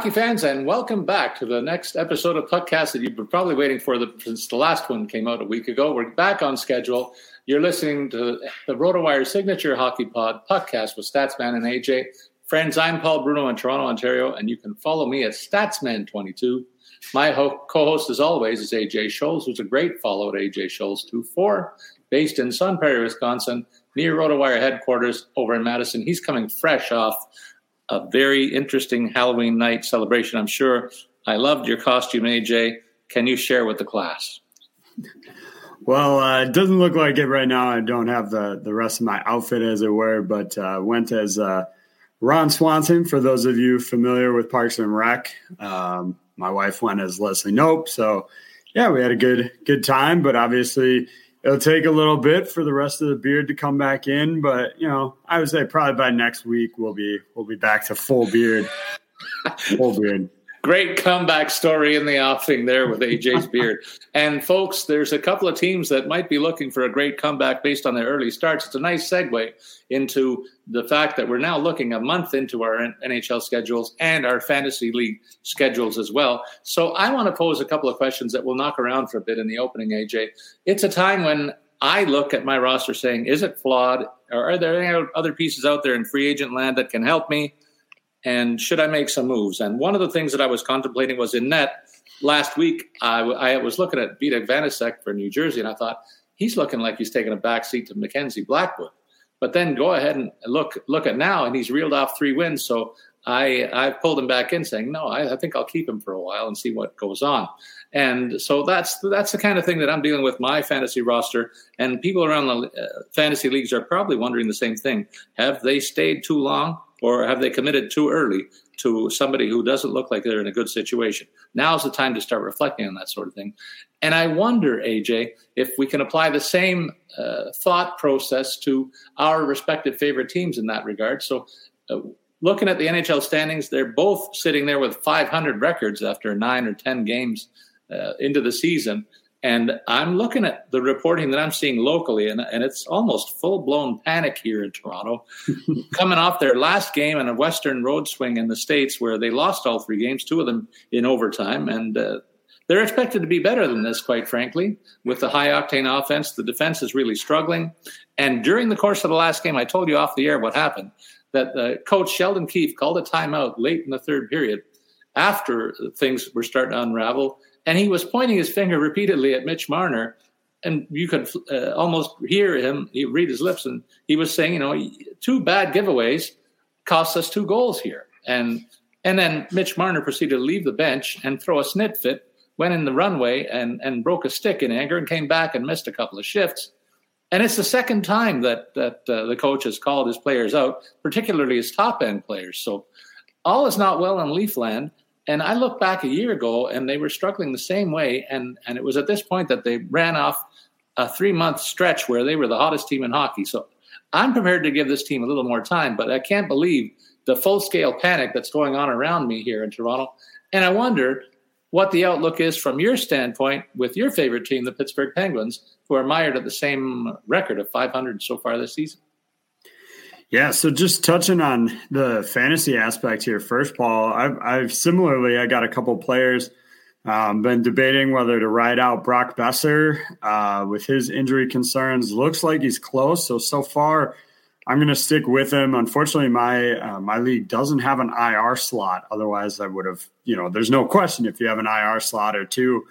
Hockey fans, and welcome back to the next episode of Puckcast that you've been probably waiting for the, since the last one came out a week ago. We're back on schedule. You're listening to the RotoWire Signature Hockey Pod Puckcast with Statsman and AJ. Friends, I'm Paul Bruno in Toronto, Ontario, and you can follow me at Statsman22. My ho- co-host, as always, is AJ Scholes, who's a great follow at AJ Scholes24, based in Sun Prairie, Wisconsin, near RotoWire headquarters over in Madison. He's coming fresh off a very interesting Halloween night celebration. I'm sure I loved your costume, AJ. Can you share with the class? Well, uh, it doesn't look like it right now. I don't have the, the rest of my outfit, as it were, but uh, went as uh, Ron Swanson, for those of you familiar with Parks and Rec. Um, my wife went as Leslie Knope. So, yeah, we had a good good time, but obviously it'll take a little bit for the rest of the beard to come back in, but you know, I would say probably by next week we'll be we'll be back to full beard. full beard. Great comeback story in the offing there with AJ's beard. And folks, there's a couple of teams that might be looking for a great comeback based on their early starts. It's a nice segue into the fact that we're now looking a month into our NHL schedules and our fantasy league schedules as well. So I want to pose a couple of questions that we'll knock around for a bit in the opening, AJ. It's a time when I look at my roster saying, is it flawed? Or are there any other pieces out there in free agent land that can help me? And should I make some moves? And one of the things that I was contemplating was in net last week. I, I was looking at Vitek Vanecek for New Jersey, and I thought he's looking like he's taking a back seat to Mackenzie Blackwood. But then go ahead and look look at now, and he's reeled off three wins. So I I pulled him back in, saying no, I, I think I'll keep him for a while and see what goes on. And so that's that's the kind of thing that I'm dealing with my fantasy roster, and people around the uh, fantasy leagues are probably wondering the same thing. Have they stayed too long? or have they committed too early to somebody who doesn't look like they're in a good situation? Now's the time to start reflecting on that sort of thing. And I wonder, AJ, if we can apply the same uh, thought process to our respective favorite teams in that regard. So, uh, looking at the NHL standings, they're both sitting there with 500 records after nine or 10 games uh, into the season. And I'm looking at the reporting that I'm seeing locally, and, and it's almost full blown panic here in Toronto. Coming off their last game in a Western road swing in the States where they lost all three games, two of them in overtime. And uh, they're expected to be better than this, quite frankly. With the high octane offense, the defense is really struggling. And during the course of the last game, I told you off the air what happened that uh, coach Sheldon Keefe called a timeout late in the third period after things were starting to unravel and he was pointing his finger repeatedly at Mitch Marner, and you could uh, almost hear him read his lips, and he was saying, you know, two bad giveaways cost us two goals here, and and then Mitch Marner proceeded to leave the bench and throw a snit fit, went in the runway and and broke a stick in anger, and came back and missed a couple of shifts. And it's the second time that that uh, the coach has called his players out, particularly his top end players. So all is not well in Leafland. And I look back a year ago and they were struggling the same way. And, and it was at this point that they ran off a three month stretch where they were the hottest team in hockey. So I'm prepared to give this team a little more time, but I can't believe the full scale panic that's going on around me here in Toronto. And I wonder what the outlook is from your standpoint with your favorite team, the Pittsburgh Penguins, who are mired at the same record of 500 so far this season. Yeah, so just touching on the fantasy aspect here first, Paul. I've, I've similarly I got a couple players. Um, been debating whether to ride out Brock Boeser uh, with his injury concerns. Looks like he's close. So so far, I'm going to stick with him. Unfortunately, my uh, my league doesn't have an IR slot. Otherwise, I would have. You know, there's no question if you have an IR slot or two,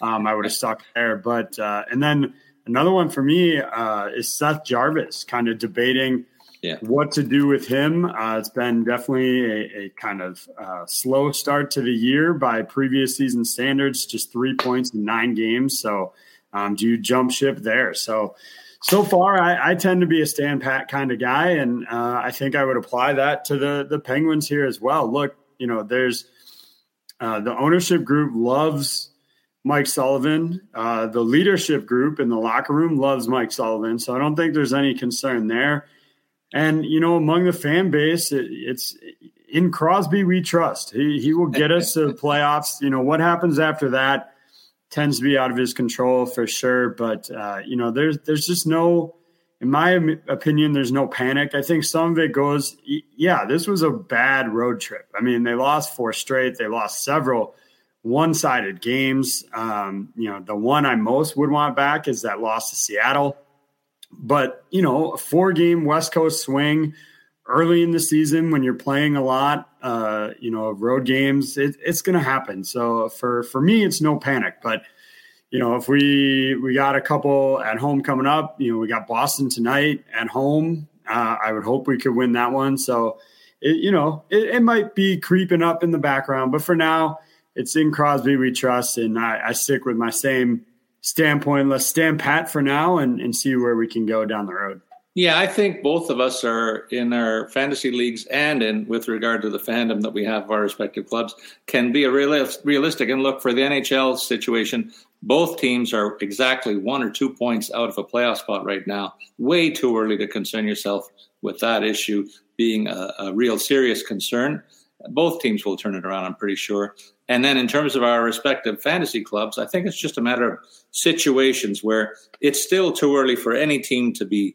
um, I would have stuck there. But uh, and then another one for me uh, is Seth Jarvis, kind of debating yeah. what to do with him. Uh, it's been definitely a, a kind of uh, slow start to the year by previous season standards, just three points in nine games. So, um, do you jump ship there? So, so far, I, I, tend to be a stand pat kind of guy, and uh, I think I would apply that to the the Penguins here as well. Look, you know, there's uh, the ownership group loves Mike Sullivan. Uh, the leadership group in the locker room loves Mike Sullivan, so I don't think there's any concern there. And you know, among the fan base, it, it's in Crosby we trust. He he will get us to the playoffs. You know what happens after that tends to be out of his control for sure. But uh, you know, there's there's just no in my opinion, there's no panic. I think some of it goes, yeah, this was a bad road trip. I mean, they lost four straight, they lost several one sided games. Um, you know, the one I most would want back is that loss to Seattle. But, you know, a four game West Coast swing early in the season when you're playing a lot, uh, you know, of road games, it, it's going to happen. So for, for me, it's no panic. But, you know, if we we got a couple at home coming up, you know, we got Boston tonight at home. Uh, I would hope we could win that one. So, it, you know, it, it, might be creeping up in the background, but for now, it's in Crosby we trust, and I, I stick with my same standpoint. Let's stand pat for now and, and see where we can go down the road. Yeah, I think both of us are in our fantasy leagues and in with regard to the fandom that we have of our respective clubs can be a realistic and look for the NHL situation. Both teams are exactly one or two points out of a playoff spot right now. Way too early to concern yourself with that issue being a, a real serious concern. Both teams will turn it around, I'm pretty sure. And then in terms of our respective fantasy clubs, I think it's just a matter of situations where it's still too early for any team to be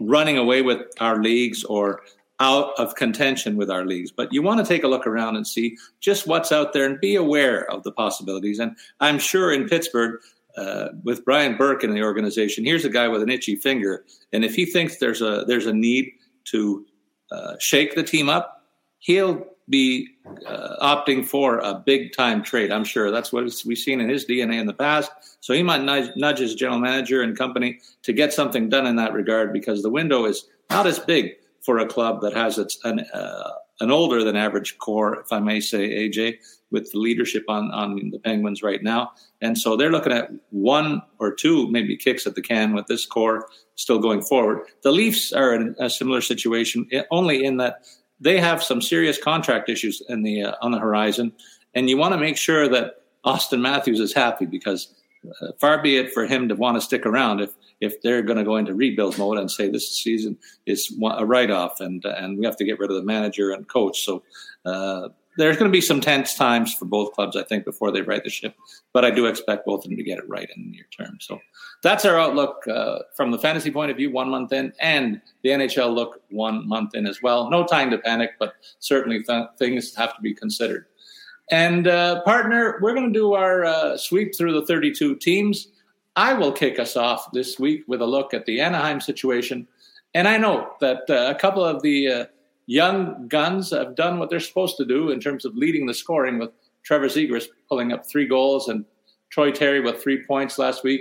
running away with our leagues or out of contention with our leagues. But you want to take a look around and see just what's out there and be aware of the possibilities. And I'm sure in Pittsburgh, uh, with Brian Burke in the organization, here's a guy with an itchy finger, and if he thinks there's a there's a need to uh, shake the team up, he'll be uh, opting for a big time trade. I'm sure that's what we've seen in his DNA in the past. So he might nudge, nudge his general manager and company to get something done in that regard because the window is not as big for a club that has its an, uh, an older than average core, if I may say, AJ, with the leadership on on the Penguins right now. And so they're looking at one or two maybe kicks at the can with this core still going forward. The Leafs are in a similar situation, only in that they have some serious contract issues in the uh, on the horizon, and you want to make sure that Austin Matthews is happy because uh, far be it for him to want to stick around if if they're going to go into rebuild mode and say this season is a write off and and we have to get rid of the manager and coach. So uh, there's going to be some tense times for both clubs, I think, before they right the ship. But I do expect both of them to get it right in the near term. So that's our outlook uh, from the fantasy point of view, one month in, and the NHL look one month in as well. No time to panic, but certainly th- things have to be considered. And uh, partner, we're going to do our uh, sweep through the 32 teams. I will kick us off this week with a look at the Anaheim situation. And I know that uh, a couple of the uh, young guns have done what they're supposed to do in terms of leading the scoring with Trevor Zegras pulling up three goals and Troy Terry with three points last week.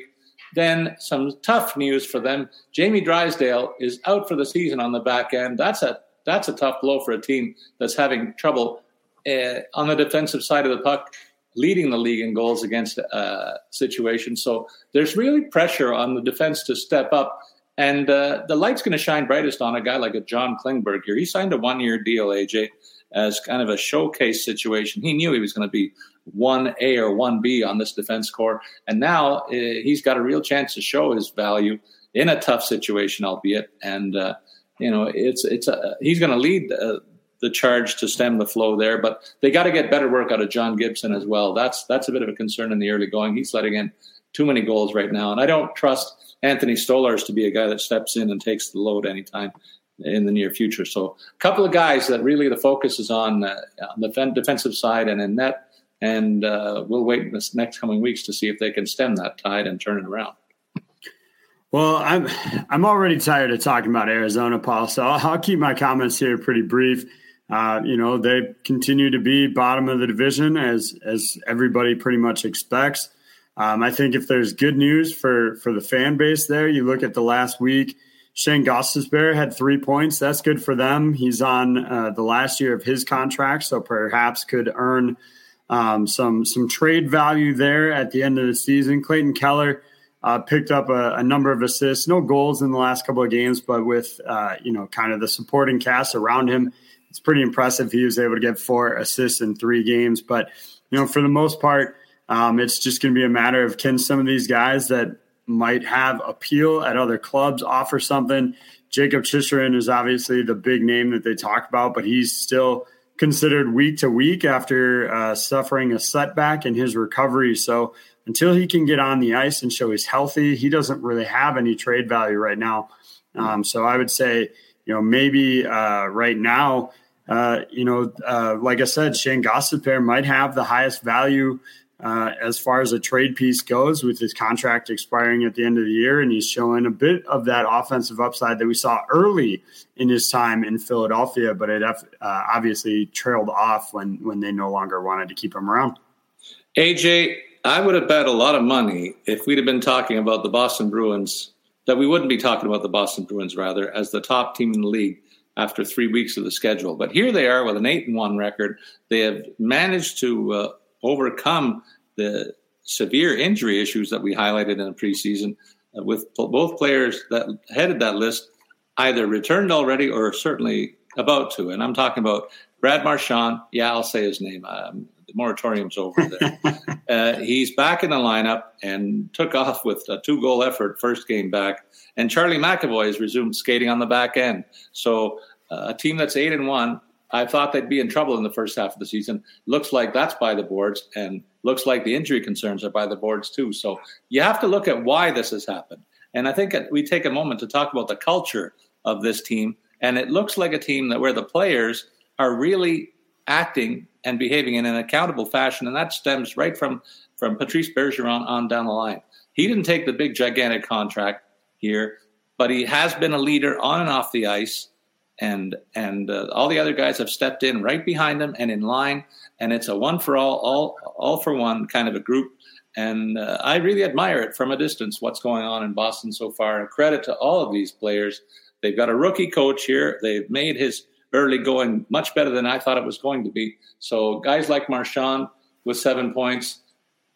Then some tough news for them. Jamie Drysdale is out for the season on the back end. That's a that's a tough blow for a team that's having trouble uh, on the defensive side of the puck, leading the league in goals against uh. So there's really pressure on the defense to step up and uh, the light's going to shine brightest on a guy like a John Klingberg here. He signed a one year deal, AJ, as kind of a showcase situation. He knew he was going to be 1A or 1B on this defense core. And now uh, he's got a real chance to show his value in a tough situation, albeit. And, uh, you know, it's, it's a, he's going to lead uh, the charge to stem the flow there, but they got to get better work out of John Gibson as well. That's, that's a bit of a concern in the early going. He's letting in too many goals right now. And I don't trust Anthony Stolarz to be a guy that steps in and takes the load anytime in the near future. So a couple of guys that really the focus is on, uh, on the defensive side and in net. And uh, we'll wait in this next coming weeks to see if they can stem that tide and turn it around. Well, I'm I'm already tired of talking about Arizona, Paul. So I'll, I'll keep my comments here pretty brief. Uh, you know, they continue to be bottom of the division as as everybody pretty much expects. Um, I think if there's good news for for the fan base there, you look at the last week. Shane Gostisbehere had three points. That's good for them. He's on uh, the last year of his contract, so perhaps could earn um, some some trade value there at the end of the season. Clayton Keller uh, picked up a, a, number of assists, no goals in the last couple of games, but with uh, you know kind of the supporting cast around him, it's pretty impressive. He was able to get four assists in three games, but you know for the most part. Um, it's just going to be a matter of can some of these guys that might have appeal at other clubs offer something. Jakob Chychrun is obviously the big name that they talk about, but he's still considered week to week after uh, suffering a setback in his recovery. So until he can get on the ice and show he's healthy, he doesn't really have any trade value right now. Um, so I would say, you know, maybe uh, right now, uh, you know, uh, like I said, Shane Gostisbehere might have the highest value uh, as far as a trade piece goes with his contract expiring at the end of the year. And he's showing a bit of that offensive upside that we saw early in his time in Philadelphia, but it uh, obviously trailed off when, when they no longer wanted to keep him around. AJ, I would have bet a lot of money if we'd have been talking about the Boston Bruins, that we wouldn't be talking about the Boston Bruins, rather, as the top team in the league after three weeks of the schedule. But here they are with an eight and one record. They have managed to uh, overcome the severe injury issues that we highlighted in the preseason, uh, with both players that headed that list either returned already or certainly about to. And I'm talking about Brad Marchand. Yeah, I'll say his name. Um, the moratorium's over there. uh, he's back in the lineup and took off with a two goal effort first game back. And Charlie McAvoy has resumed skating on the back end. So uh, a team that's eight and one I thought they'd be in trouble in the first half of the season. Looks like that's by the boards, and looks like the injury concerns are by the boards too. So you have to look at why this has happened. And I think we take a moment to talk about the culture of this team. And it looks like a team that where the players are really acting and behaving in an accountable fashion, and that stems right from from Patrice Bergeron on down the line. He didn't take the big gigantic contract here, but he has been a leader on and off the ice and and uh, all the other guys have stepped in right behind him and in line, and it's a one for all, all all for one kind of a group. And uh, I really admire it from a distance. What's going on in Boston so far? And credit to all of these players. They've got a rookie coach here. They've made his early going much better than I thought it was going to be. So guys like Marchand with seven points,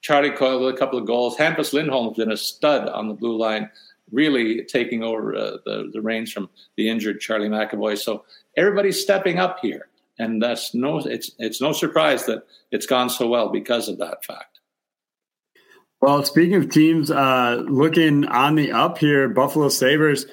Charlie Coyle with a couple of goals, Hampus Lindholm's been a stud on the blue line really taking over uh, the, the reins from the injured Charlie McAvoy. So everybody's stepping up here. And that's no, it's, it's no surprise that it's gone so well because of that fact. Well, speaking of teams uh, looking on the up here, Buffalo Sabres,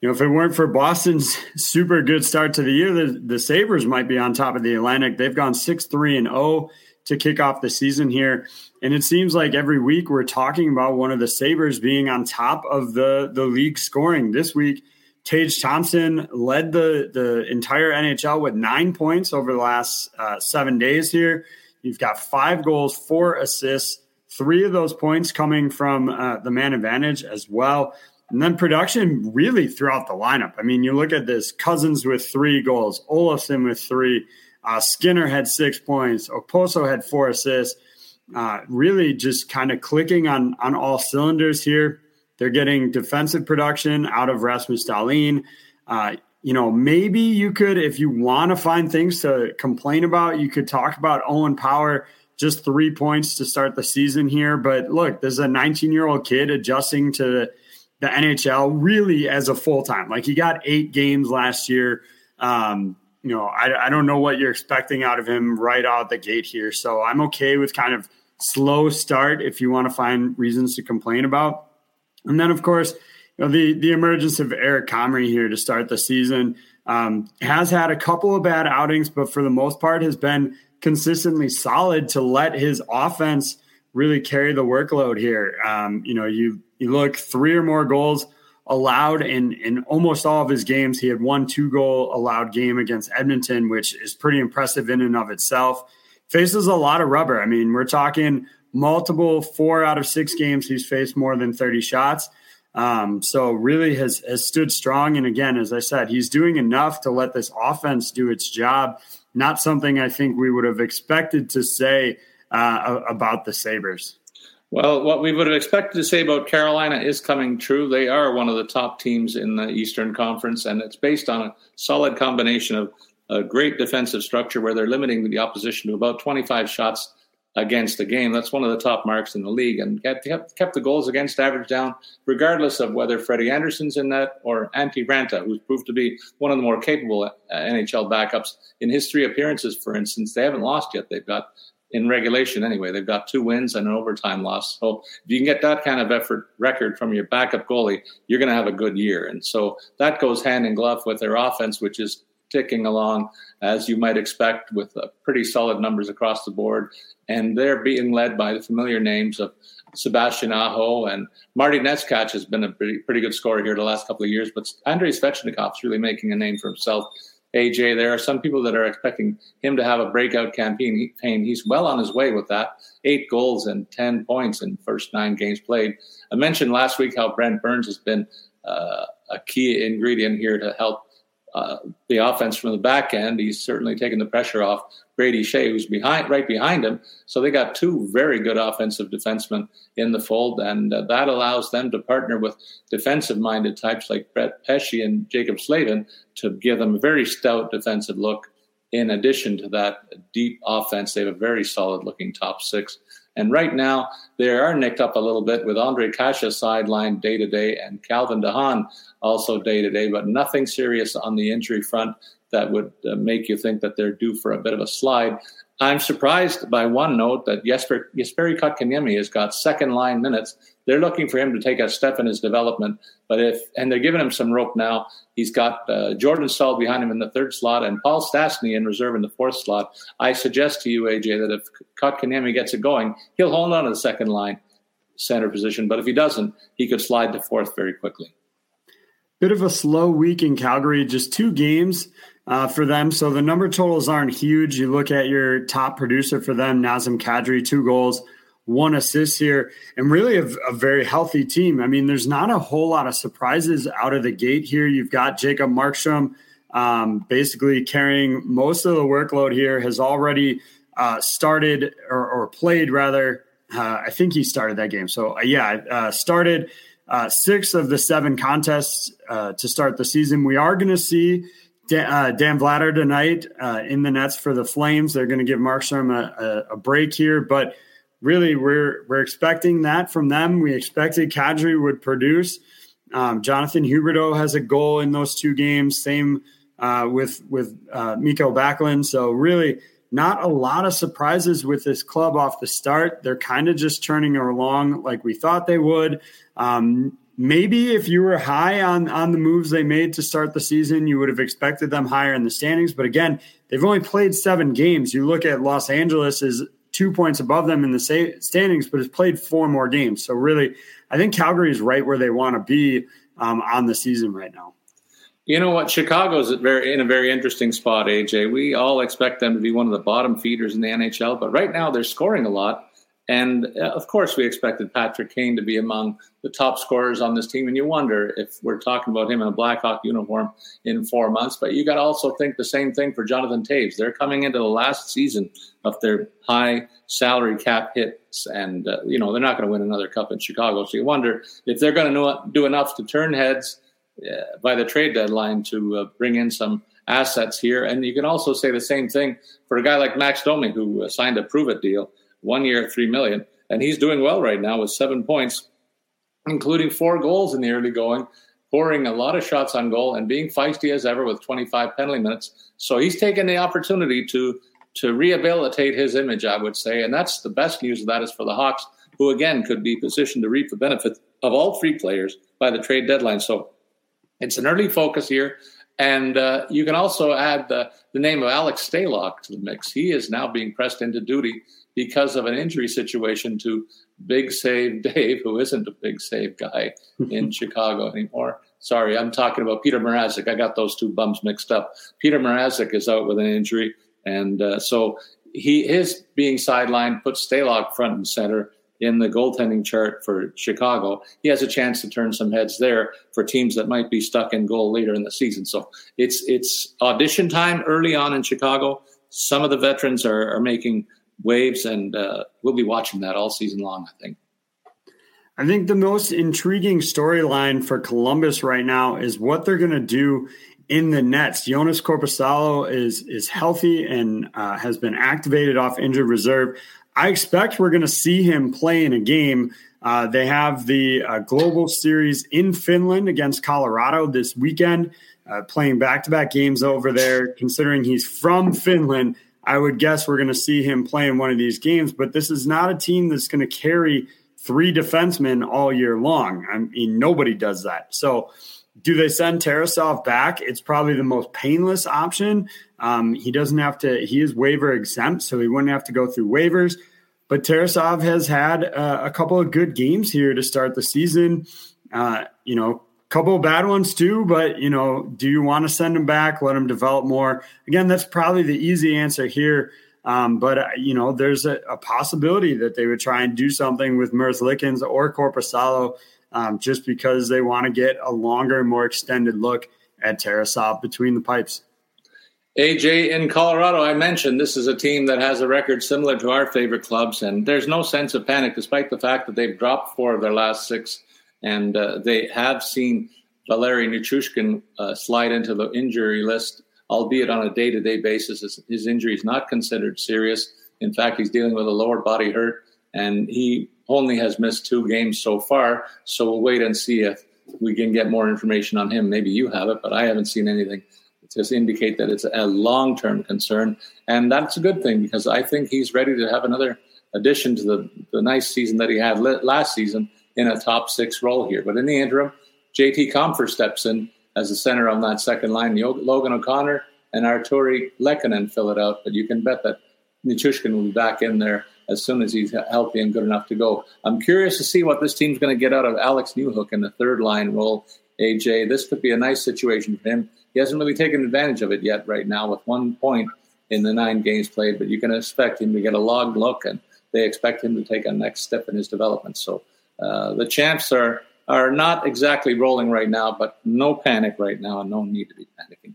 you know, if it weren't for Boston's super good start to the year, the, the Sabres might be on top of the Atlantic. They've gone 6 3 and 0 to kick off the season here. And it seems like every week we're talking about one of the Sabres being on top of the, the league scoring. This week, Tage Thompson led the, the entire NHL with nine points over the last uh, seven days here. You've got five goals, four assists, three of those points coming from uh, the man advantage as well. And then production really throughout the lineup. I mean, you look at this Cozens with three goals, Olofsson with three, uh, Skinner had six points. Okposo had four assists. Uh, really just kind of clicking on on all cylinders here. They're getting defensive production out of Rasmus Dahlin. Uh, you know, maybe you could, if you want to find things to complain about, you could talk about Owen Power just three points to start the season here. But look, there's a 19 year old kid adjusting to the NHL really as a full time. Like he got eight games last year. Um, you know, I, I don't know what you're expecting out of him right out the gate here. So I'm okay with kind of slow start if you want to find reasons to complain about. And then, of course, you know, the the emergence of Eric Comrie here to start the season um, has had a couple of bad outings, but for the most part has been consistently solid to let his offense really carry the workload here. Um, you know, you you look three or more goals allowed in in almost all of his games. He had one two goal allowed game against Edmonton, which is pretty impressive in and of itself. Faces a lot of rubber. I mean, we're talking multiple four out of six games he's faced more than 30 shots. Um, so really has has stood strong. And again, as I said, he's doing enough to let this offense do its job. Not something I think we would have expected to say uh, about the Sabres. Well, what we would have expected to say about Carolina is coming true. They are one of the top teams in the Eastern Conference, and it's based on a solid combination of a great defensive structure where they're limiting the opposition to about 25 shots against a game. That's one of the top marks in the league, and kept, the goals against average down, regardless of whether Freddie Andersen's in that or Antti Raanta, who's proved to be one of the more capable uh, NHL backups in his three appearances. For instance, they haven't lost yet. They've got in regulation anyway. They've got two wins and an overtime loss. So if you can get that kind of effort record from your backup goalie, you're going to have a good year. And so that goes hand in glove with their offense, which is ticking along as you might expect with uh, pretty solid numbers across the board. And they're being led by the familiar names of Sebastian Aho and Marty Necas has been a pretty, pretty good scorer here the last couple of years. But Andrei Svechnikov's really making a name for himself. AJ, there are some people that are expecting him to have a breakout campaign. He's well on his way with that. Eight goals and 10 points in first nine games played. I mentioned last week how Brent Burns has been uh, a key ingredient here to help uh, the offense from the back end. He's certainly taken the pressure off Brady Skjei, who's behind, right behind him. So they got two very good offensive defensemen in the fold, and uh, that allows them to partner with defensive-minded types like Brett Pesce and Jaccob Slavin to give them a very stout defensive look. In addition to that deep offense, they have a very solid-looking top six. And right now, they are nicked up a little bit with Ondrej Kase sidelined day to day and Calvin de Haan also day to day, but nothing serious on the injury front that would uh, make you think that they're due for a bit of a slide. I'm surprised by one note that Jesper, Jesperi Kotkaniemi has got second line minutes. They're looking for him to take a step in his development, but if and they're giving him some rope now. He's got uh, Jordan Staal behind him in the third slot and Paul Stastny in reserve in the fourth slot. I suggest to you, AJ, that if Kotkaniemi gets it going, he'll hold on to the second line center position. But if he doesn't, he could slide to fourth very quickly. Bit of a slow week in Calgary, just two games uh, for them. So the number totals aren't huge. You look at your top producer for them, Nazem Kadri, two goals, one assist here, and really a, a, very healthy team. I mean, there's not a whole lot of surprises out of the gate here. You've got Jacob Markstrom um, basically carrying most of the workload here, has already uh, started or, or, played rather. Uh, I think he started that game. So, uh, yeah, uh, started uh, six of the seven contests to start the season. We are going to see Dan, uh, Dan tonight uh, in the nets for the Flames. They're going to give Markstrom a, a, a, break here, but really we're we're expecting that from them. We expected Kadri would produce. Um, Jonathan Huberdeau has a goal in those two games. Same uh, with with uh, Mikael Backlund. So really, not a lot of surprises with this club off the start. They're kind of just turning along like we thought they would. Um, maybe if you were high on on the moves they made to start the season, you would have expected them higher in the standings. But again, they've only played seven games. You look at Los Angeles is two points above them in the standings, but has played four more games. So really, I think Calgary is right where they want to be um, on the season right now. You know what? Chicago's very in a very interesting spot, AJ. We all expect them to be one of the bottom feeders in the NHL, but right now they're scoring a lot. And uh, of course, we expected Patrick Kane to be among the top scorers on this team. And you wonder if we're talking about him in a Blackhawk uniform in four months. But you got to also think the same thing for Jonathan Toews. They're coming into the last season of their high salary cap hits. And, uh, you know, they're not going to win another cup in Chicago. So you wonder if they're going to do enough to turn heads uh, by the trade deadline to uh, bring in some assets here. And you can also say the same thing for a guy like Max Domi, who uh, signed a prove it deal one year, three million, and he's doing well right now with seven points, including four goals in the early going, pouring a lot of shots on goal, and being feisty as ever with 25 penalty minutes. So he's taken the opportunity to to rehabilitate his image, I would say, and that's the best news of that is for the Hawks, who again could be positioned to reap the benefit of all three players by the trade deadline. So it's an early focus here. And uh, you can also add the, the name of Alex Stalock to the mix. He is now being pressed into duty because of an injury situation to Big Save Dave, who isn't a big save guy in Chicago anymore. Sorry, I'm talking about Petr Mrazek. I got those two bums mixed up. Petr Mrazek is out with an injury, and uh, so he his being sidelined puts Stalock front and center in the goaltending chart for Chicago. He has a chance to turn some heads there for teams that might be stuck in goal later in the season. So it's it's audition time early on in Chicago. Some of the veterans are, are making waves, and uh, we'll be watching that all season long. I think. I think the most intriguing storyline for Columbus right now is what they're going to do in the nets. Jonas Korpisalo is is healthy and uh, has been activated off injured reserve. I expect we're going to see him play in a game. Uh, they have the uh, Global Series in Finland against Colorado this weekend, uh, playing back to back games over there. Considering he's from Finland, I would guess we're going to see him play in one of these games, but this is not a team that's going to carry three defensemen all year long. I mean, nobody does that. So, do they send Tarasov back? It's probably the most painless option. Um, he doesn't have to, he is waiver exempt, so he wouldn't have to go through waivers. but Tarasov has had uh, a couple of good games here to start the season. Uh, you know, couple of bad ones too, but you know, do you want to send them back, let them develop more? Again, that's probably the easy answer here. Um, but uh, you know, there's a, a, possibility that they would try and do something with Merzlikins or Korpisalo um, just because they want to get a longer, more extended look at Tarasov between the pipes. AJ in Colorado, I mentioned this is a team that has a record similar to our favorite clubs, and there's no sense of panic despite the fact that they've dropped four of their last six, and uh, they have seen Valeri Nichushkin uh, slide into the injury list, albeit on a day to day basis. His, his injury is not considered serious. In fact, he's dealing with a lower body hurt, and he only has missed two games so far. So we'll wait and see if we can get more information on him. Maybe you have it, but I haven't seen anything to indicate that it's a long term concern. And that's a good thing because I think he's ready to have another addition to the, the nice season that he had last season in a top six role here. But in the interim, JT Compher steps in as the center on that second line. Logan O'Connor and Artturi Lehkonen fill it out. But you can bet that Nichushkin will be back in there as soon as he's healthy and good enough to go. I'm curious to see what this team's going to get out of Alex Newhook in the third line role. AJ, this could be a nice situation for him. He hasn't really taken advantage of it yet right now with one point in the nine games played, but you can expect him to get a log look and they expect him to take a next step in his development. So uh, the champs are are not exactly rolling right now, but no panic right now and no need to be panicking.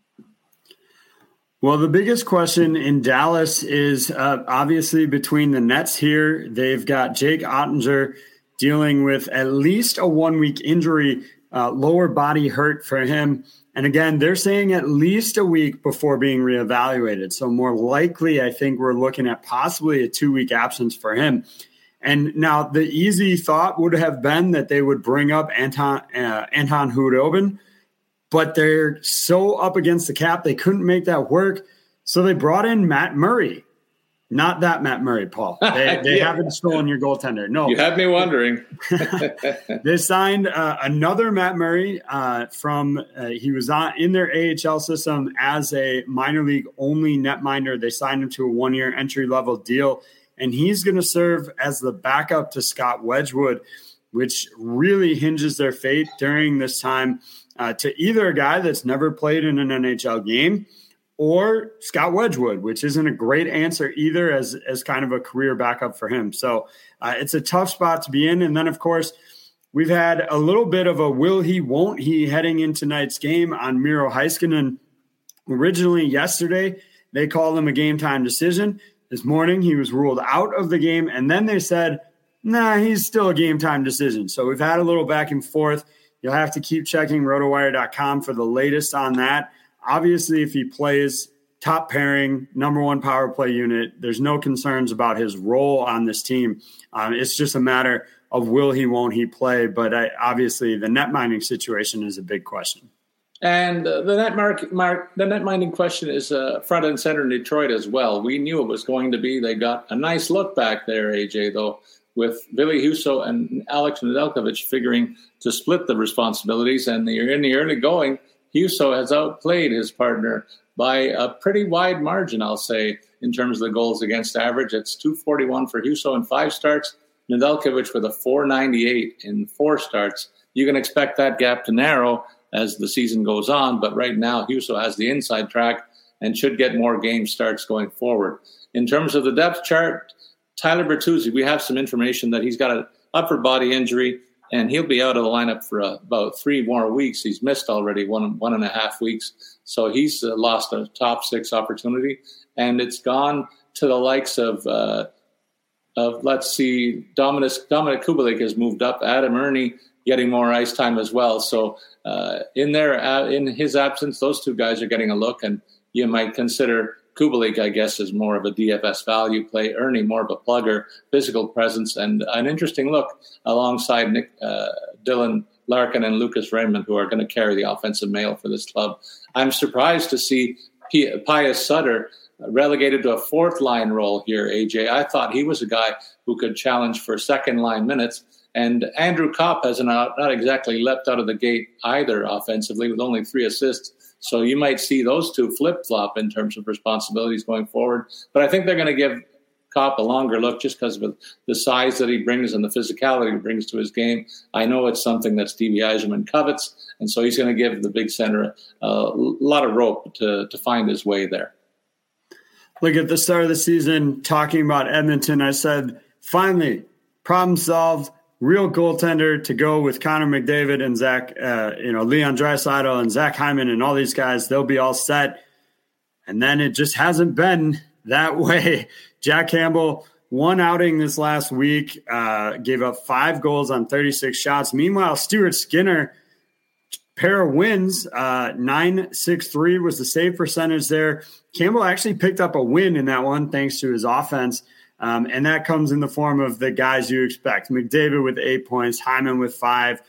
Well, the biggest question in Dallas is uh, obviously between the Nets here. They've got Jake Oettinger dealing with at least a one week injury, uh, lower body hurt for him. And again, they're saying at least a week before being reevaluated. So, more likely, I think we're looking at possibly a two week absence for him. And now, the easy thought would have been that they would bring up Anton, uh, Anton Khudobin, but they're so up against the cap, they couldn't make that work. So, they brought in Matt Murray, not that Matt Murray, Paul. They, they yeah. haven't stolen your goaltender. No, you had me wondering. they signed uh, another Matt Murray uh, from. Uh, he was on in their AHL system as a minor league only netminder. They signed him to a one year entry level deal, and he's going to serve as the backup to Scott Wedgewood, which really hinges their fate during this time uh, to either a guy that's never played in an NHL game or Scott Wedgewood, which isn't a great answer either as as kind of a career backup for him. So uh, it's a tough spot to be in. And then of course we've had a little bit of a will he won't he heading in tonight's game on Miro Heiskanen. Originally yesterday they called him a game time decision. This morning he was ruled out of the game, and then they said, "Nah, he's still a game time decision." So we've had a little back and forth. You'll have to keep checking rotowire.com for the latest on that obviously, if he plays top pairing, number one power play unit, there's no concerns about his role on this team. Um, it's just a matter of will he, won't he play. But I, obviously, the netminding situation is a big question. And uh, the net mark, mark, the netminding question is uh, front and center in Detroit as well. We knew it was going to be. They got a nice look back there, AJ, though, with Billy Husso and Alex Nedeljkovic figuring to split the responsibilities. And they're in the early going Husso has outplayed his partner by a pretty wide margin, I'll say, in terms of the goals against average. It's 241 for Husso in five starts, Nedeljkovic with a 498 in four starts. You can expect that gap to narrow as the season goes on, but right now Husso has the inside track and should get more game starts going forward. In terms of the depth chart, Tyler Bertuzzi, we have some information that he's got an upper body injury and he'll be out of the lineup for uh, about three more weeks. He's missed already one one and a half weeks, so he's uh, lost a top six opportunity, and it's gone to the likes of uh, of let's see, Dominik Dominik Kubalik has moved up, Adam Erne getting more ice time as well. So uh, in there, uh, in his absence, those two guys are getting a look, and you might consider Kubalik, I guess, is more of a DFS value play. Erne, more of a plugger, physical presence, and an interesting look alongside Nick, uh, Dylan Larkin and Lucas Raymond, who are going to carry the offensive mail for this club. I'm surprised to see P- Pius Suter relegated to a fourth line role here, AJ. I thought he was a guy who could challenge for second line minutes. And Andrew Copp has not, not exactly leapt out of the gate either offensively with only three assists so you might see those two flip flop in terms of responsibilities going forward. But I think they're going to give Copp a longer look just because of the size that he brings and the physicality he brings to his game. I know it's something that Stevie Yzerman covets, and so he's going to give the big center a, a lot of rope to, to find his way there. Look, at the start of the season, talking about Edmonton, I said, finally, problem solved. Real goaltender to go with Connor McDavid and Zach, uh, you know, Leon Draisaitl and Zach Hyman and all these guys. They'll be all set. And then it just hasn't been that way. Jack Campbell, one outing this last week, uh, gave up five goals on 36 shots. Meanwhile, Stuart Skinner, pair of wins, uh, 963 was the save percentage there. Campbell actually picked up a win in that one thanks to his offense. Um, and that comes in the form of the guys you expect McDavid with eight points, Hyman with five,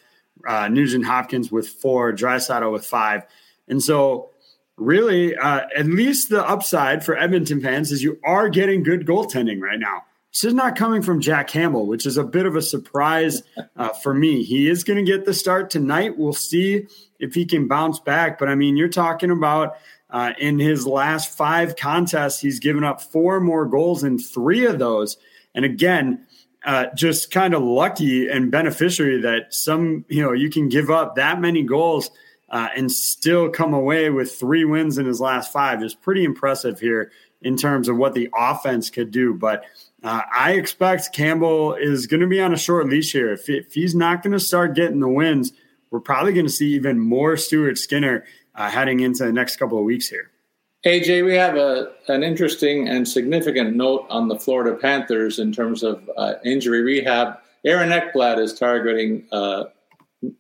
uh, Nugent Hopkins with four, Draisaitl with five. And so really, uh, at least the upside for Edmonton fans is you are getting good goaltending right now. This is not coming from Jack Campbell, which is a bit of a surprise uh, for me. He is going to get the start tonight. We'll see if he can bounce back. But I mean, you're talking about uh, in his last five contests, he's given up four more goals in three of those. And again, uh, just kind of lucky and beneficiary that some, you know, you can give up that many goals uh, and still come away with three wins in his last five is pretty impressive here in terms of what the offense could do. But uh, I expect Campbell is going to be on a short leash here. If, if he's not going to start getting the wins, we're probably going to see even more Stuart Skinner uh, heading into the next couple of weeks here. AJ, we have a, an interesting and significant note on the Florida Panthers in terms of uh, injury rehab. Aaron Ekblad is targeting uh,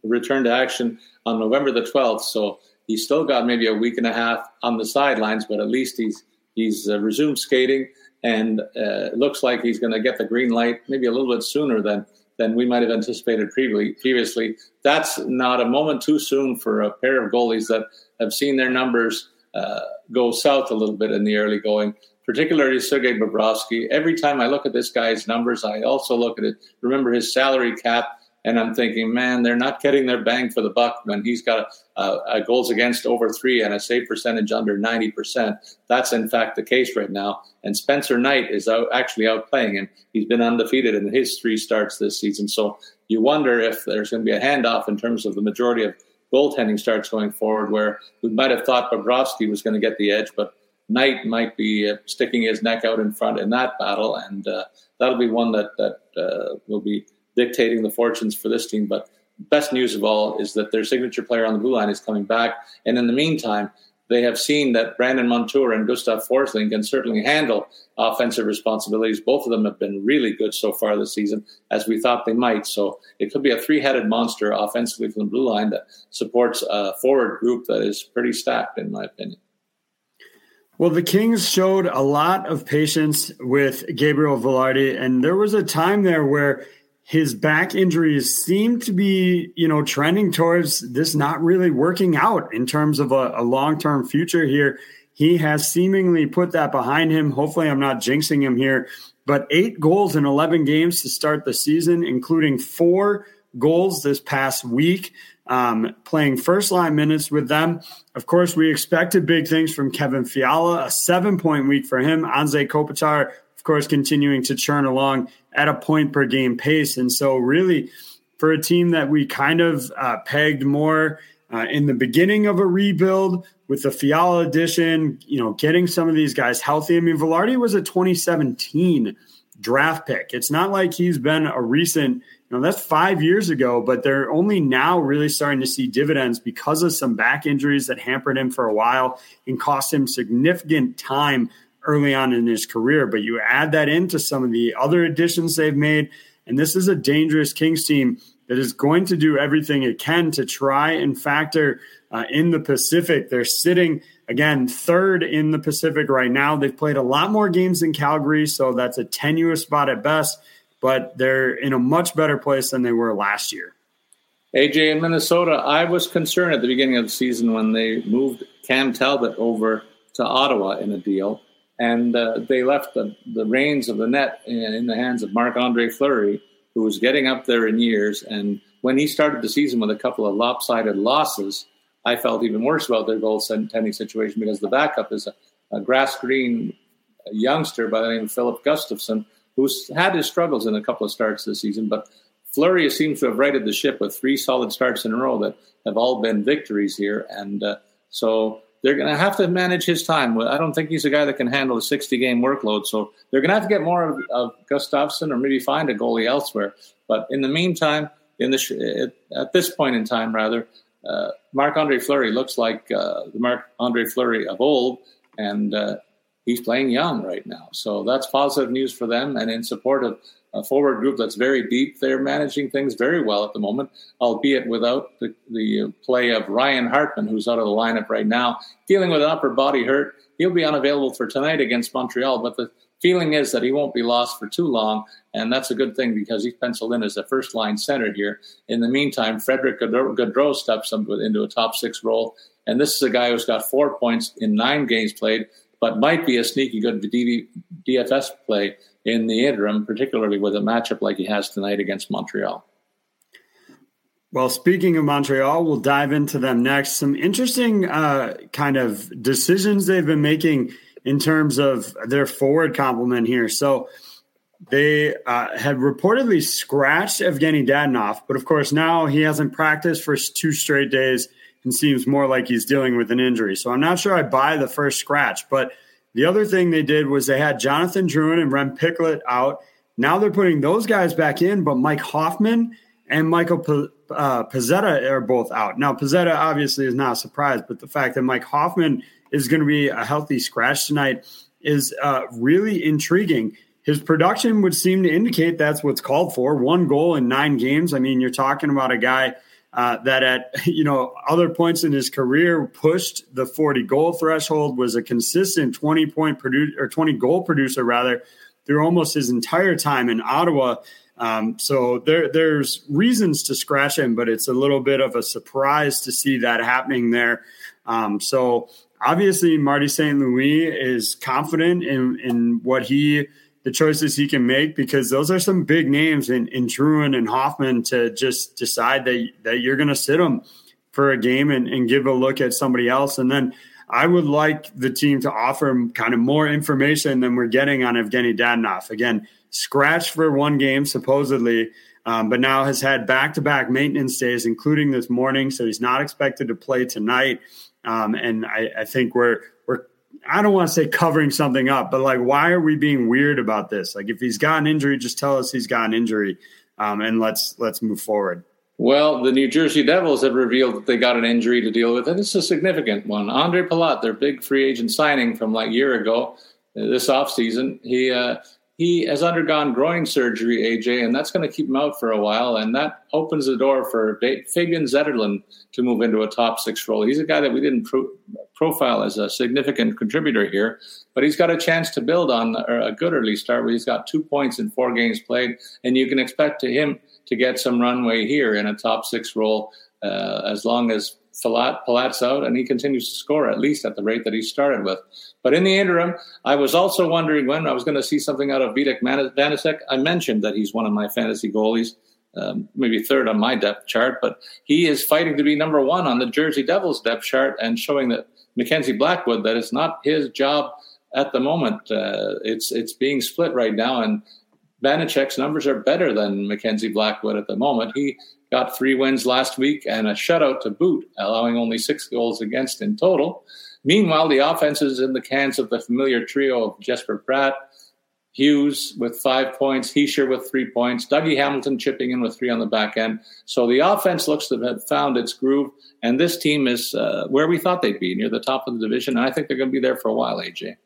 return to action on November the 12th. So he's still got maybe a week and a half on the sidelines, but at least he's he's uh, resumed skating, and uh, looks like he's going to get the green light maybe a little bit sooner than than we might have anticipated previously. That's not a moment too soon for a pair of goalies that have seen their numbers uh, go south a little bit in the early going. Particularly Sergei Bobrovsky. Every time I look at this guy's numbers, I also look at it. Remember his salary cap and I'm thinking, man, they're not getting their bang for the buck when he's got a, a, goals against over three and a save percentage under 90%. That's in fact the case right now. And Spencer Knight is out, actually outplaying him. He's been undefeated in his three starts this season. So you wonder if there's going to be a handoff in terms of the majority of goaltending starts going forward, where we might have thought Bobrovsky was going to get the edge, but Knight might be uh, sticking his neck out in front in that battle, and uh, that'll be one that that uh, will be dictating the fortunes for this team. But best news of all is that their signature player on the blue line is coming back. And in the meantime, they have seen that Brandon Montour and Gustav Forsling can certainly handle offensive responsibilities. Both of them have been really good so far this season, as we thought they might. So it could be a three headed monster offensively from the blue line that supports a forward group that is pretty stacked, in my opinion. Well, the Kings showed a lot of patience with Gabriel Vilardi, and there was a time there where his back injuries seem to be, you know, trending towards this not really working out in terms of a, a long term future here. He has seemingly put that behind him. Hopefully, I'm not jinxing him here, but eight goals in 11 games to start the season, including four goals this past week, um, playing first line minutes with them. Of course, we expected big things from Kevin Fiala, a seven point week for him. Anze Kopitar of course, continuing to churn along at a point per game pace. And so, really, for a team that we kind of uh, pegged more uh, in the beginning of a rebuild with the Fiala addition, you know, getting some of these guys healthy. I mean, Vilardi was a 2017 draft pick. It's not like he's been a recent, you know, that's five years ago, but they're only now really starting to see dividends because of some back injuries that hampered him for a while and cost him significant time early on in his career. But you add that into some of the other additions they've made, and this is a dangerous Kings team that is going to do everything it can to try and factor uh, in the Pacific. They're sitting again third in the Pacific right now. They've played a lot more games than Calgary, so that's a tenuous spot at best. But they're in a much better place than they were last year. AJ in Minnesota, I was concerned at the beginning of the season when they moved Cam Talbot over to Ottawa in a deal and uh, they left the, the reins of the net in, in the hands of Marc Andre Fleury, who was getting up there in years. And when he started the season with a couple of lopsided losses, I felt even worse about their goaltending situation because the backup is a, a grass green youngster by the name of Filip Gustavsson, who's had his struggles in a couple of starts this season, but Fleury seems to have righted the ship with three solid starts in a row that have all been victories here. And uh, so they're going to have to manage his time. I don't think he's a guy that can handle a 60 game workload. So they're going to have to get more of, of Gustavsson or maybe find a goalie elsewhere. But in the meantime, in the at this point in time, rather, uh, Marc Andre Fleury looks like uh, the Marc Andre Fleury of old, and uh, he's playing young right now. So that's positive news for them. And in support of a forward group that's very deep, they're managing things very well at the moment, albeit without the, the play of Ryan Hartman, who's out of the lineup right now, dealing with an upper body hurt. He'll be unavailable for tonight against Montreal, but the feeling is that he won't be lost for too long, and that's a good thing because he's penciled in as a first line center here. In the meantime, Frederick Gaudreau steps into a top six role, and this is a guy who's got four points in nine games played, but might be a sneaky good DFS play in the interim, particularly with a matchup like he has tonight against Montreal. Well, speaking of Montreal, we'll dive into them next. Some interesting uh, kind of decisions they've been making in terms of their forward complement here. So they uh, had reportedly scratched Evgeny Dadonov, but of course now he hasn't practiced for two straight days and seems more like he's dealing with an injury. So I'm not sure I buy the first scratch. But the other thing they did was they had Jonathan Drouin and Rem Pitlick out. Now they're putting those guys back in, but Mike Hoffman and Michael P- uh, Pezzetta are both out. Now, Pezzetta obviously is not a surprise, but the fact that Mike Hoffman is going to be a healthy scratch tonight is uh, really intriguing. His production would seem to indicate that's what's called for. One goal in nine games. I mean, you're talking about a guy uh, that at you know other points in his career pushed the 40 goal threshold, was a consistent 20 point producer or 20 goal producer rather through almost his entire time in Ottawa. Um, so there, there's reasons to scratch him, but it's a little bit of a surprise to see that happening there. Um, so obviously Marty St. Louis is confident in, in what he the choices he can make because those are some big names in, in Drouin and Hoffman to just decide that that you're going to sit them for a game and, and give a look at somebody else. And then I would like the team to offer kind of more information than we're getting on Evgeny Dadonov. Again, scratched for one game supposedly, um, but now has had back to back maintenance days, including this morning. So he's not expected to play tonight. Um, and I, I, think we're I don't want to say covering something up, but like why are we being weird about this? Like if he's got an injury, just tell us he's got an injury, um, and let's let's move forward. Well, the New Jersey Devils have revealed that they got an injury to deal with, and it's a significant one. Andre Palat, their big free agent signing from like a year ago, uh, this offseason, he uh, he has undergone groin surgery, AJ, and that's going to keep him out for a while. And that opens the door for Fabian Zetterlund to move into a top six role. He's a guy that we didn't pro- profile as a significant contributor here, but he's got a chance to build on a good early start where he's got two points in four games played. And you can expect to him to get some runway here in a top six role uh, as long as Palat, Palat's out and he continues to score at least at the rate that he started with. But in the interim, I was also wondering when I was going to see something out of Vitek Vanecek. I mentioned that he's one of my fantasy goalies, um, maybe third on my depth chart, but he is fighting to be number one on the Jersey Devils depth chart and showing that Mackenzie Blackwood that it's not his job at the moment. Uh, it's it's being split right now, and Vanecek's numbers are better than Mackenzie Blackwood at the moment. He got three wins last week and a shutout to boot, allowing only six goals against in total. Meanwhile, the offense is in the cans of the familiar trio of Jesper Bratt, Hughes with five points, Hischier with three points, Dougie Hamilton chipping in with three on the back end. So the offense looks to have found its groove, and this team is uh, where we thought they'd be, near the top of the division. And I think they're going to be there for a while, AJ.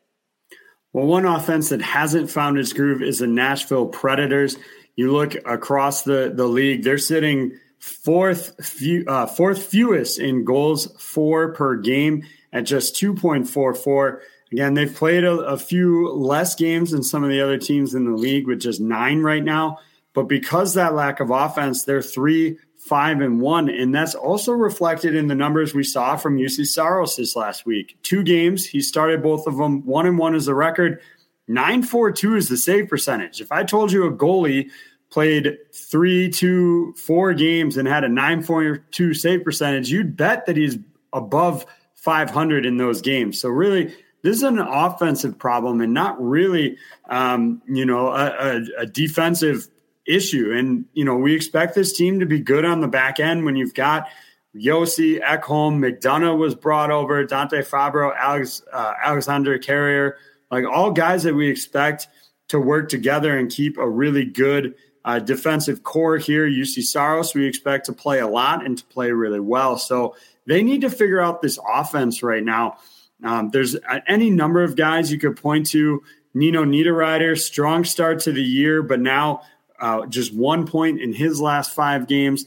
Well, one offense that hasn't found its groove is the Nashville Predators. You look across the, the league, they're sitting fourth, few, uh, fourth fewest in goals for per game at just 2.44. Again, they've played a, a, few less games than some of the other teams in the league, with just nine right now. But because that lack of offense, they're three, five, and one. And that's also reflected in the numbers we saw from Juuse Saros this last week. Two games, he started both of them. One and one is the record. 942 is the save percentage. If I told you a goalie played three, two, four games and had a 942 save percentage, you'd bet that he's above 500 in those games. So really, This is an offensive problem and not really, um, you know, a, a, a defensive issue. And, you know, we expect this team to be good on the back end when you've got Josi, Ekholm, McDonagh was brought over, Dante Fabbro, Alex, uh, Alexander Carrier, like all guys that we expect to work together and keep a really good uh, defensive core here. Juuse Saros, we expect to play a lot and to play really well. So they need to figure out this offense right now. Um, there's any number of guys you could point to. Nino Niederreiter, strong start to the year, but now uh, just one point in his last five games.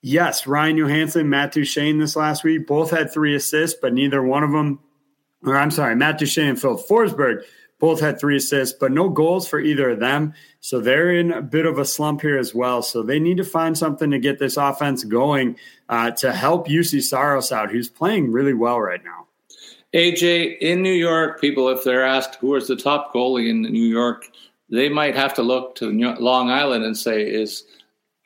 Yes, Ryan Johansen, Matt Duchene this last week both had three assists, but neither one of them, or I'm sorry, Matt Duchene and Phil Forsberg both had three assists, but no goals for either of them. So they're in a bit of a slump here as well. So they need to find something to get this offense going uh, to help Juuse Saros out, who's playing really well right now. AJ, in New York, people, if they're asked who is the top goalie in New York, they might have to look to Long Island and say, is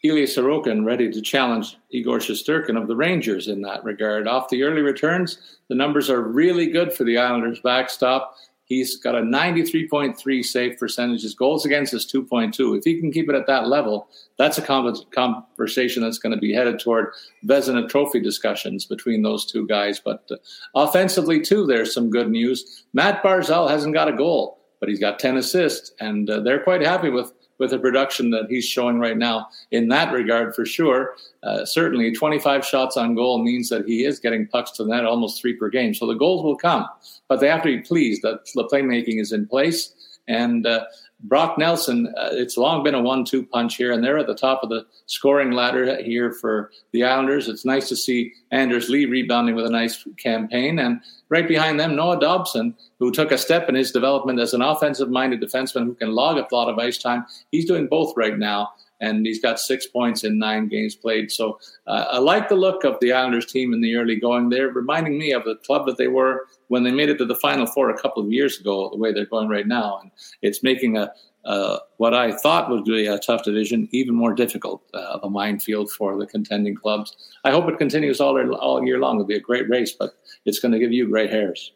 Ilya Sorokin ready to challenge Igor Shesterkin of the Rangers in that regard? Off the early returns, the numbers are really good for the Islanders backstop. He's got a 93.3 save percentage. His goals against is 2.2. If he can keep it at that level, that's a conversation that's going to be headed toward Vezina Trophy discussions between those two guys. But uh, offensively, too, there's some good news. Matt Barzal hasn't got a goal, but he's got 10 assists, and uh, they're quite happy with with the production that he's showing right now in that regard for sure. Uh, certainly, 25 shots on goal means that he is getting pucks to the net almost three per game. So the goals will come, but they have to be pleased that the playmaking is in place. And uh, Brock Nelson, uh, it's long been a one-two punch here, and they're at the top of the scoring ladder here for the Islanders. It's nice to see Anders Lee rebounding with a nice campaign, and right behind them, Noah Dobson, who took a step in his development as an offensive-minded defenseman who can log a lot of ice time. He's doing both right now, and he's got six points in nine games played. So uh, I like the look of the Islanders team in the early going. They're reminding me of the club that they were when they made it to the Final Four a couple of years ago, the way they're going right now. And it's making a uh, what I thought would be a tough division even more difficult uh, of a minefield for the contending clubs. I hope it continues all, all year long. It'll be a great race, but it's going to give you gray hairs.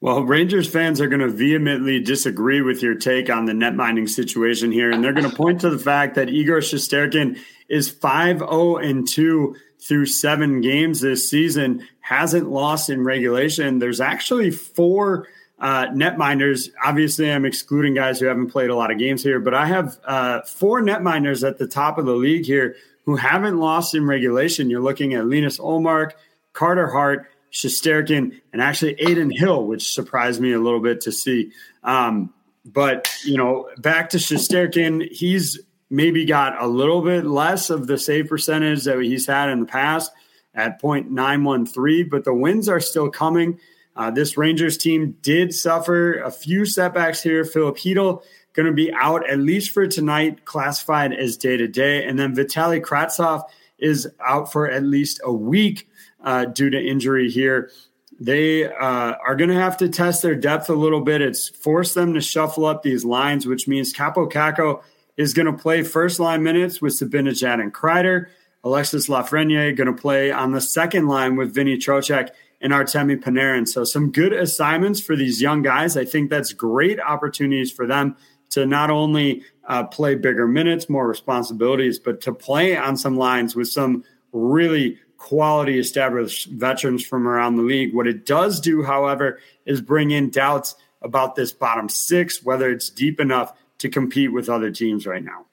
Well, Rangers fans are going to vehemently disagree with your take on the netminding situation here, and they're going to point to the fact that Igor Shesterkin is 5 0 and 2 through seven games this season, hasn't lost in regulation. There's actually four uh, netminders. Obviously, I'm excluding guys who haven't played a lot of games here, but I have uh, four netminders at the top of the league here who haven't lost in regulation. You're looking at Linus Ullmark, Carter Hart, Shesterkin, and actually Adin Hill, which surprised me a little bit to see. Um, but you know, back to Shesterkin, he's maybe got a little bit less of the save percentage that he's had in the past at 0.913, but the wins are still coming. Uh, this Rangers team did suffer a few setbacks here. Filip Chytil going to be out at least for tonight, classified as day to day. And then Vitali Kravtsov is out for at least a week uh, due to injury here. They uh, are going to have to test their depth a little bit. It's forced them to shuffle up these lines, which means Kaapo Kakko is going to play first line minutes with Zibanejad and Kreider. Alexis Lafreniere going to play on the second line with Vinny Trocheck and Artemi Panarin. So some good assignments for these young guys. I think that's great opportunities for them to not only uh, play bigger minutes, more responsibilities, but to play on some lines with some really quality established veterans from around the league. What it does do, however, is bring in doubts about this bottom six, whether it's deep enough to compete with other teams right now.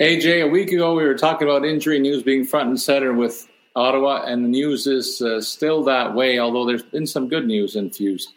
AJ, a week ago we were talking about injury news being front and center with Ottawa, and the news is uh, still that way. Although there's been some good news infused.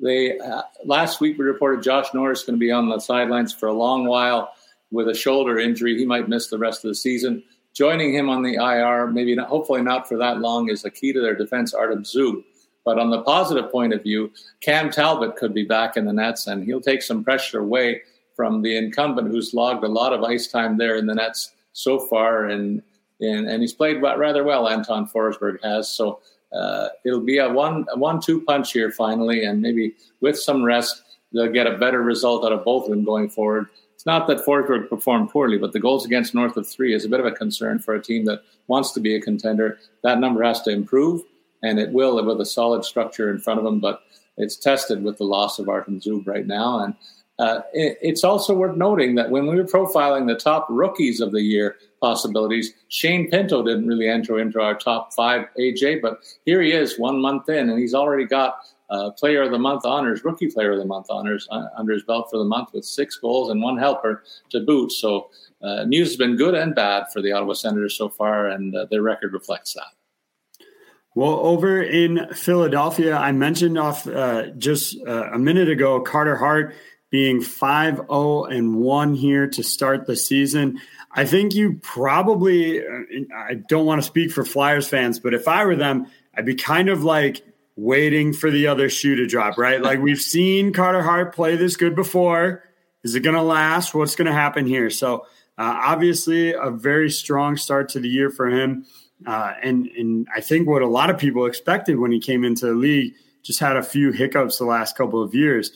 They uh, last week we reported Josh Norris going to be on the sidelines for a long while with a shoulder injury. He might miss the rest of the season. Joining him on the IR, maybe not, hopefully not for that long, is a key to their defense, Artem Zub. But on the positive point of view, Cam Talbot could be back in the nets, and he'll take some pressure away from the incumbent who's logged a lot of ice time there in the nets so far, and and, and he's played rather well. Anton Forsberg has so. Uh, it'll be a one a one-two punch here finally, and maybe with some rest, they'll get a better result out of both of them going forward. It's not that Forsberg performed poorly, but the goals against north of three is a bit of a concern for a team that wants to be a contender. That number has to improve, and it will with a solid structure in front of them. But it's tested with the loss of Artem Zub right now. And uh, it, it's also worth noting that when we were profiling the top rookies of the year possibilities, Shane Pinto didn't really enter into our top five, AJ, but here he is one month in, and he's already got uh, Player of the Month honors, Rookie Player of the Month honors uh, under his belt for the month with six goals and one helper to boot. So uh, news has been good and bad for the Ottawa Senators so far, and uh, their record reflects that. Well, over in Philadelphia, I mentioned off uh, just uh, a minute ago Carter Hart being 5 0 and 1 here to start the season. I think you probably, I don't want to speak for Flyers fans, but if I were them, I'd be kind of like waiting for the other shoe to drop, right? Like we've seen Carter Hart play this good before. Is it going to last? What's going to happen here? So, uh, obviously, a very strong start to the year for him. Uh, and and I think what a lot of people expected when he came into the league just had a few hiccups the last couple of years.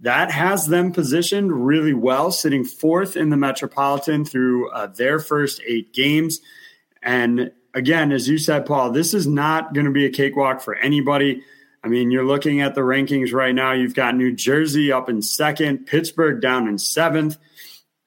That has them positioned really well, sitting fourth in the Metropolitan through uh, their first eight games. And again, as you said, Paul, this is not going to be a cakewalk for anybody. I mean, you're looking at the rankings right now. You've got New Jersey up in second, Pittsburgh down in seventh.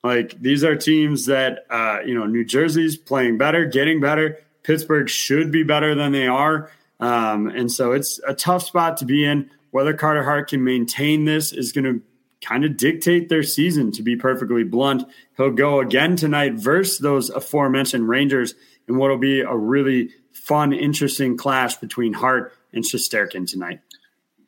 Like these are teams that, uh, you know, New Jersey's playing better, getting better. Pittsburgh should be better than they are. Um, and so it's a tough spot to be in. Whether Carter Hart can maintain this is going to kind of dictate their season, to be perfectly blunt. He'll go again tonight versus those aforementioned Rangers in what will be a really fun, interesting clash between Hart and Shesterkin tonight.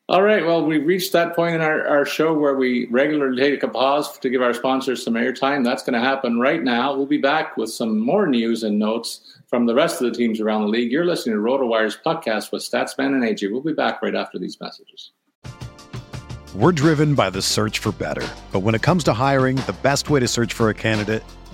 All right. Well, we've reached that point in our, our show where we regularly take a pause to give our sponsors some airtime. That's going to happen right now. We'll be back with some more news and notes from the rest of the teams around the league. You're listening to RotoWire's podcast with Statsman and AJ. We'll be back right after these messages. We're driven by the search for better. But when it comes to hiring, the best way to search for a candidate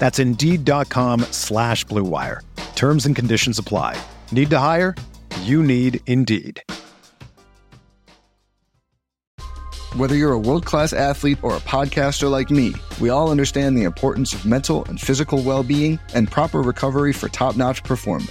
That's Indeed.com slash BlueWire. Terms and conditions apply. Need to hire? You need Indeed. Whether you're a world class athlete or a podcaster like me, we all understand the importance of mental and physical well being and proper recovery for top notch performance.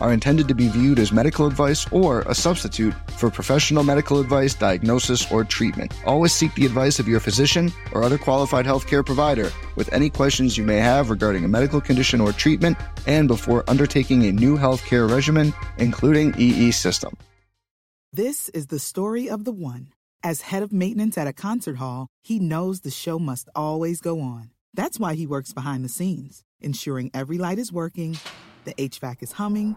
are intended to be viewed as medical advice or a substitute for professional medical advice, diagnosis, or treatment. Always seek the advice of your physician or other qualified healthcare provider with any questions you may have regarding a medical condition or treatment and before undertaking a new healthcare regimen, including EE system. This is the story of the one. As head of maintenance at a concert hall, he knows the show must always go on. That's why he works behind the scenes, ensuring every light is working, the HVAC is humming,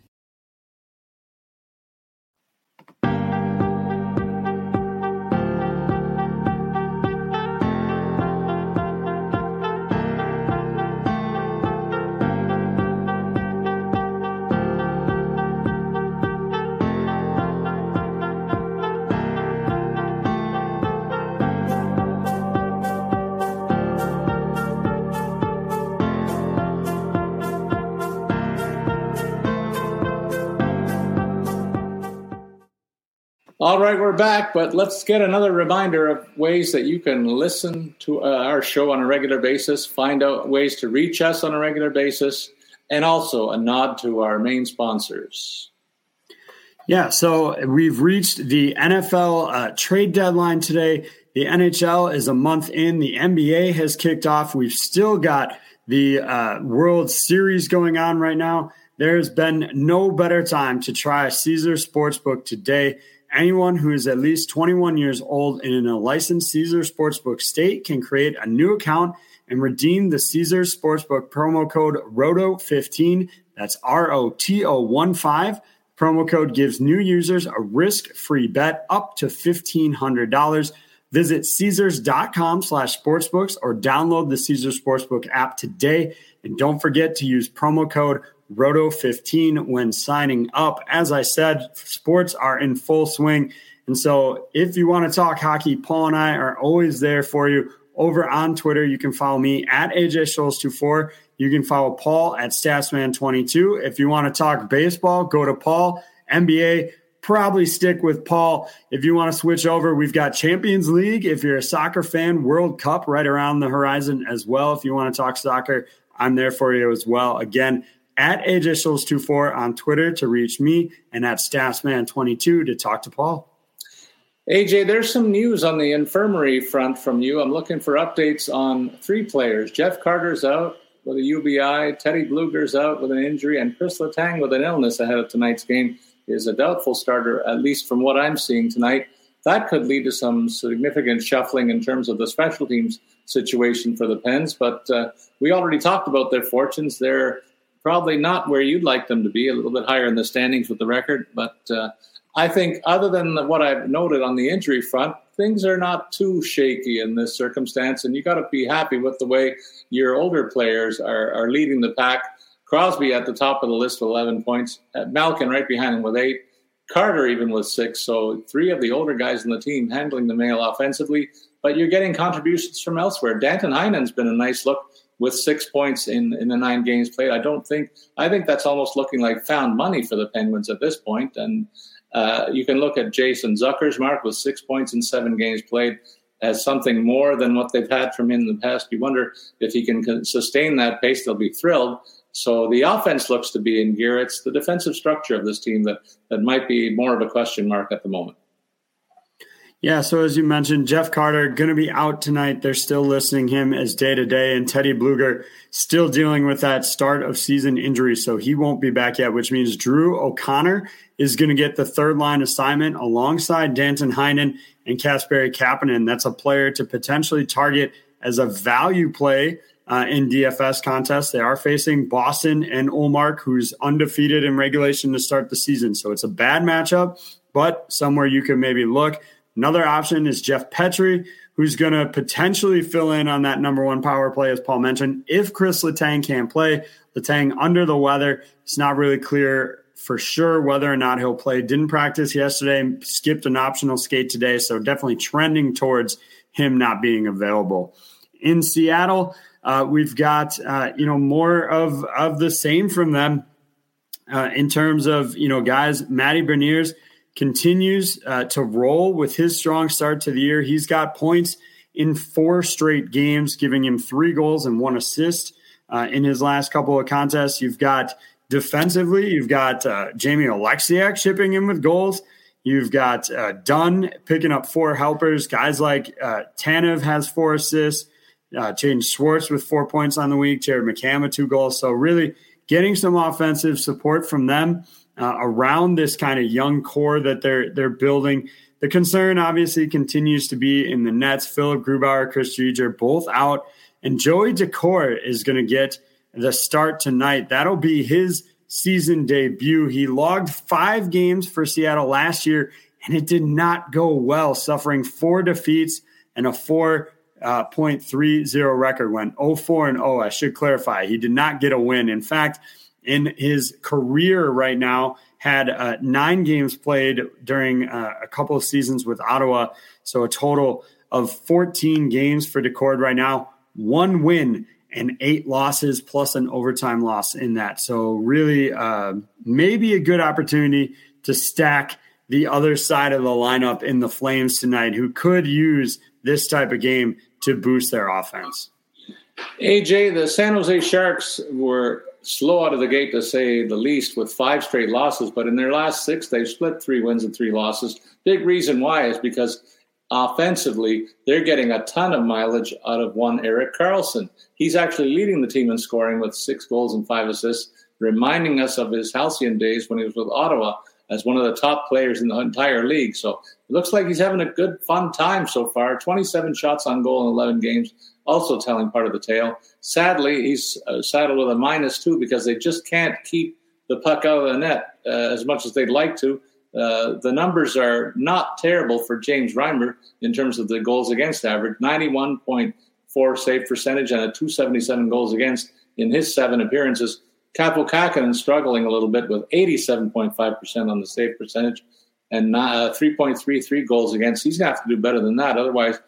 All right, we're back, but let's get another reminder of ways that you can listen to uh, our show on a regular basis, find out ways to reach us on a regular basis, and also a nod to our main sponsors. Yeah, so we've reached the NFL uh, trade deadline today. The NHL is a month in. The NBA has kicked off. We've still got the uh, World Series going on right now. There's been no better time to try Caesars Sportsbook today. Anyone who is at least 21 years old and in a licensed Caesars Sportsbook state can create a new account and redeem the Caesars Sportsbook promo code ROTO15. That's R O T O 1 5. Promo code gives new users a risk free bet up to $1,500. Visit Caesars.com slash sportsbooks or download the Caesars Sportsbook app today. And don't forget to use promo code Roto15 when signing up. As I said, sports are in full swing. And so if you want to talk hockey, Paul and I are always there for you. Over on Twitter, you can follow me at AJ Scholes24. You can follow Paul at Statsman22. If you want to talk baseball, go to Paul. NBA, probably stick with Paul. If you want to switch over, we've got Champions League. If you're a soccer fan, World Cup right around the horizon as well. If you want to talk soccer, I'm there for you as well. Again, at AJ Schultz 24 on Twitter to reach me and at Statsman22 to talk to Paul. AJ, there's some news on the infirmary front from you. I'm looking for updates on three players. Jeff Carter's out with a UBI, Teddy Blueger's out with an injury, and Chris Letang with an illness ahead of tonight's game is a doubtful starter, at least from what I'm seeing tonight. That could lead to some significant shuffling in terms of the special teams situation for the Pens. But uh, we already talked about their fortunes. They're probably not where you'd like them to be, a little bit higher in the standings with the record. But uh, I think, other than what I've noted on the injury front, things are not too shaky in this circumstance. And you got to be happy with the way your older players are, are leading the pack. Crosby at the top of the list with 11 points, Malkin right behind him with eight. Carter even with six. So three of the older guys in the team handling the mail offensively, but you're getting contributions from elsewhere. Danton Heinen's been a nice look with six points in, in the nine games played. I don't think I think that's almost looking like found money for the Penguins at this point. And uh, you can look at Jason Zucker's mark with six points in seven games played as something more than what they've had from him in the past. You wonder if he can sustain that pace. They'll be thrilled. So the offense looks to be in gear. It's the defensive structure of this team that, that might be more of a question mark at the moment. Yeah, so as you mentioned, Jeff Carter going to be out tonight. They're still listing him as day to day, and Teddy Blueger still dealing with that start of season injury, so he won't be back yet. Which means Drew O'Connor is going to get the third line assignment alongside Danton Heinen and Kasperi Kapanen. That's a player to potentially target as a value play uh, in DFS contests. They are facing Boston and Ullmark, who's undefeated in regulation to start the season. So it's a bad matchup, but somewhere you can maybe look. Another option is Jeff Petry, who's going to potentially fill in on that number one power play, as Paul mentioned. If Chris Letang can't play, Letang under the weather, it's not really clear for sure whether or not he'll play. Didn't practice yesterday, skipped an optional skate today, so definitely trending towards him not being available. In Seattle, uh, we've got uh, you know more of of the same from them uh, in terms of you know guys. Matty Beniers continues uh, to roll with his strong start to the year. He's got points in four straight games, giving him three goals and one assist uh, in his last couple of contests. You've got defensively, you've got uh, Jamie Oleksiak shipping in with goals. You've got uh, Dunn picking up four helpers. Guys like uh, Tanev has four assists. Uh, Schwartz with four points on the week. Jared with two goals. So really getting some offensive support from them uh, around this kind of young core that they're they're building. The concern obviously continues to be in the Nets. Philipp Grubauer, Chris Driedger, both out, and Joey Daccord is going to get the start tonight. That'll be his season debut. He logged five games for Seattle last year, and it did not go well, suffering four defeats and a four uh, 0.30 record went 04 and 0. I should clarify. He did not get a win. In fact, in his career right now had uh, nine games played during uh, a couple of seasons with Ottawa. So a total of 14 games for Daccord right now, one win and eight losses plus an overtime loss in that. So really, uh, maybe a good opportunity to stack the other side of the lineup in the Flames tonight who could use this type of game to boost their offense? AJ, the San Jose Sharks were slow out of the gate to say the least with five straight losses, but in their last six, they've split three wins and three losses. Big reason why is because offensively, they're getting a ton of mileage out of one Erik Karlsson. He's actually leading the team in scoring with six goals and five assists, reminding us of his halcyon days when he was with Ottawa as one of the top players in the entire league. So it looks like he's having a good, fun time so far. 27 shots on goal in 11 games, also telling part of the tale. Sadly, he's uh, saddled with a minus two because they just can't keep the puck out of the net uh, as much as they'd like to. Uh, the numbers are not terrible for James Reimer in terms of the goals against average 91.4 save percentage and a 277 goals against in his seven appearances. Kaapo Kähkönen struggling a little bit with 87.5% on the save percentage and uh, 3.33 goals against. He's going to have to do better than that. Otherwise,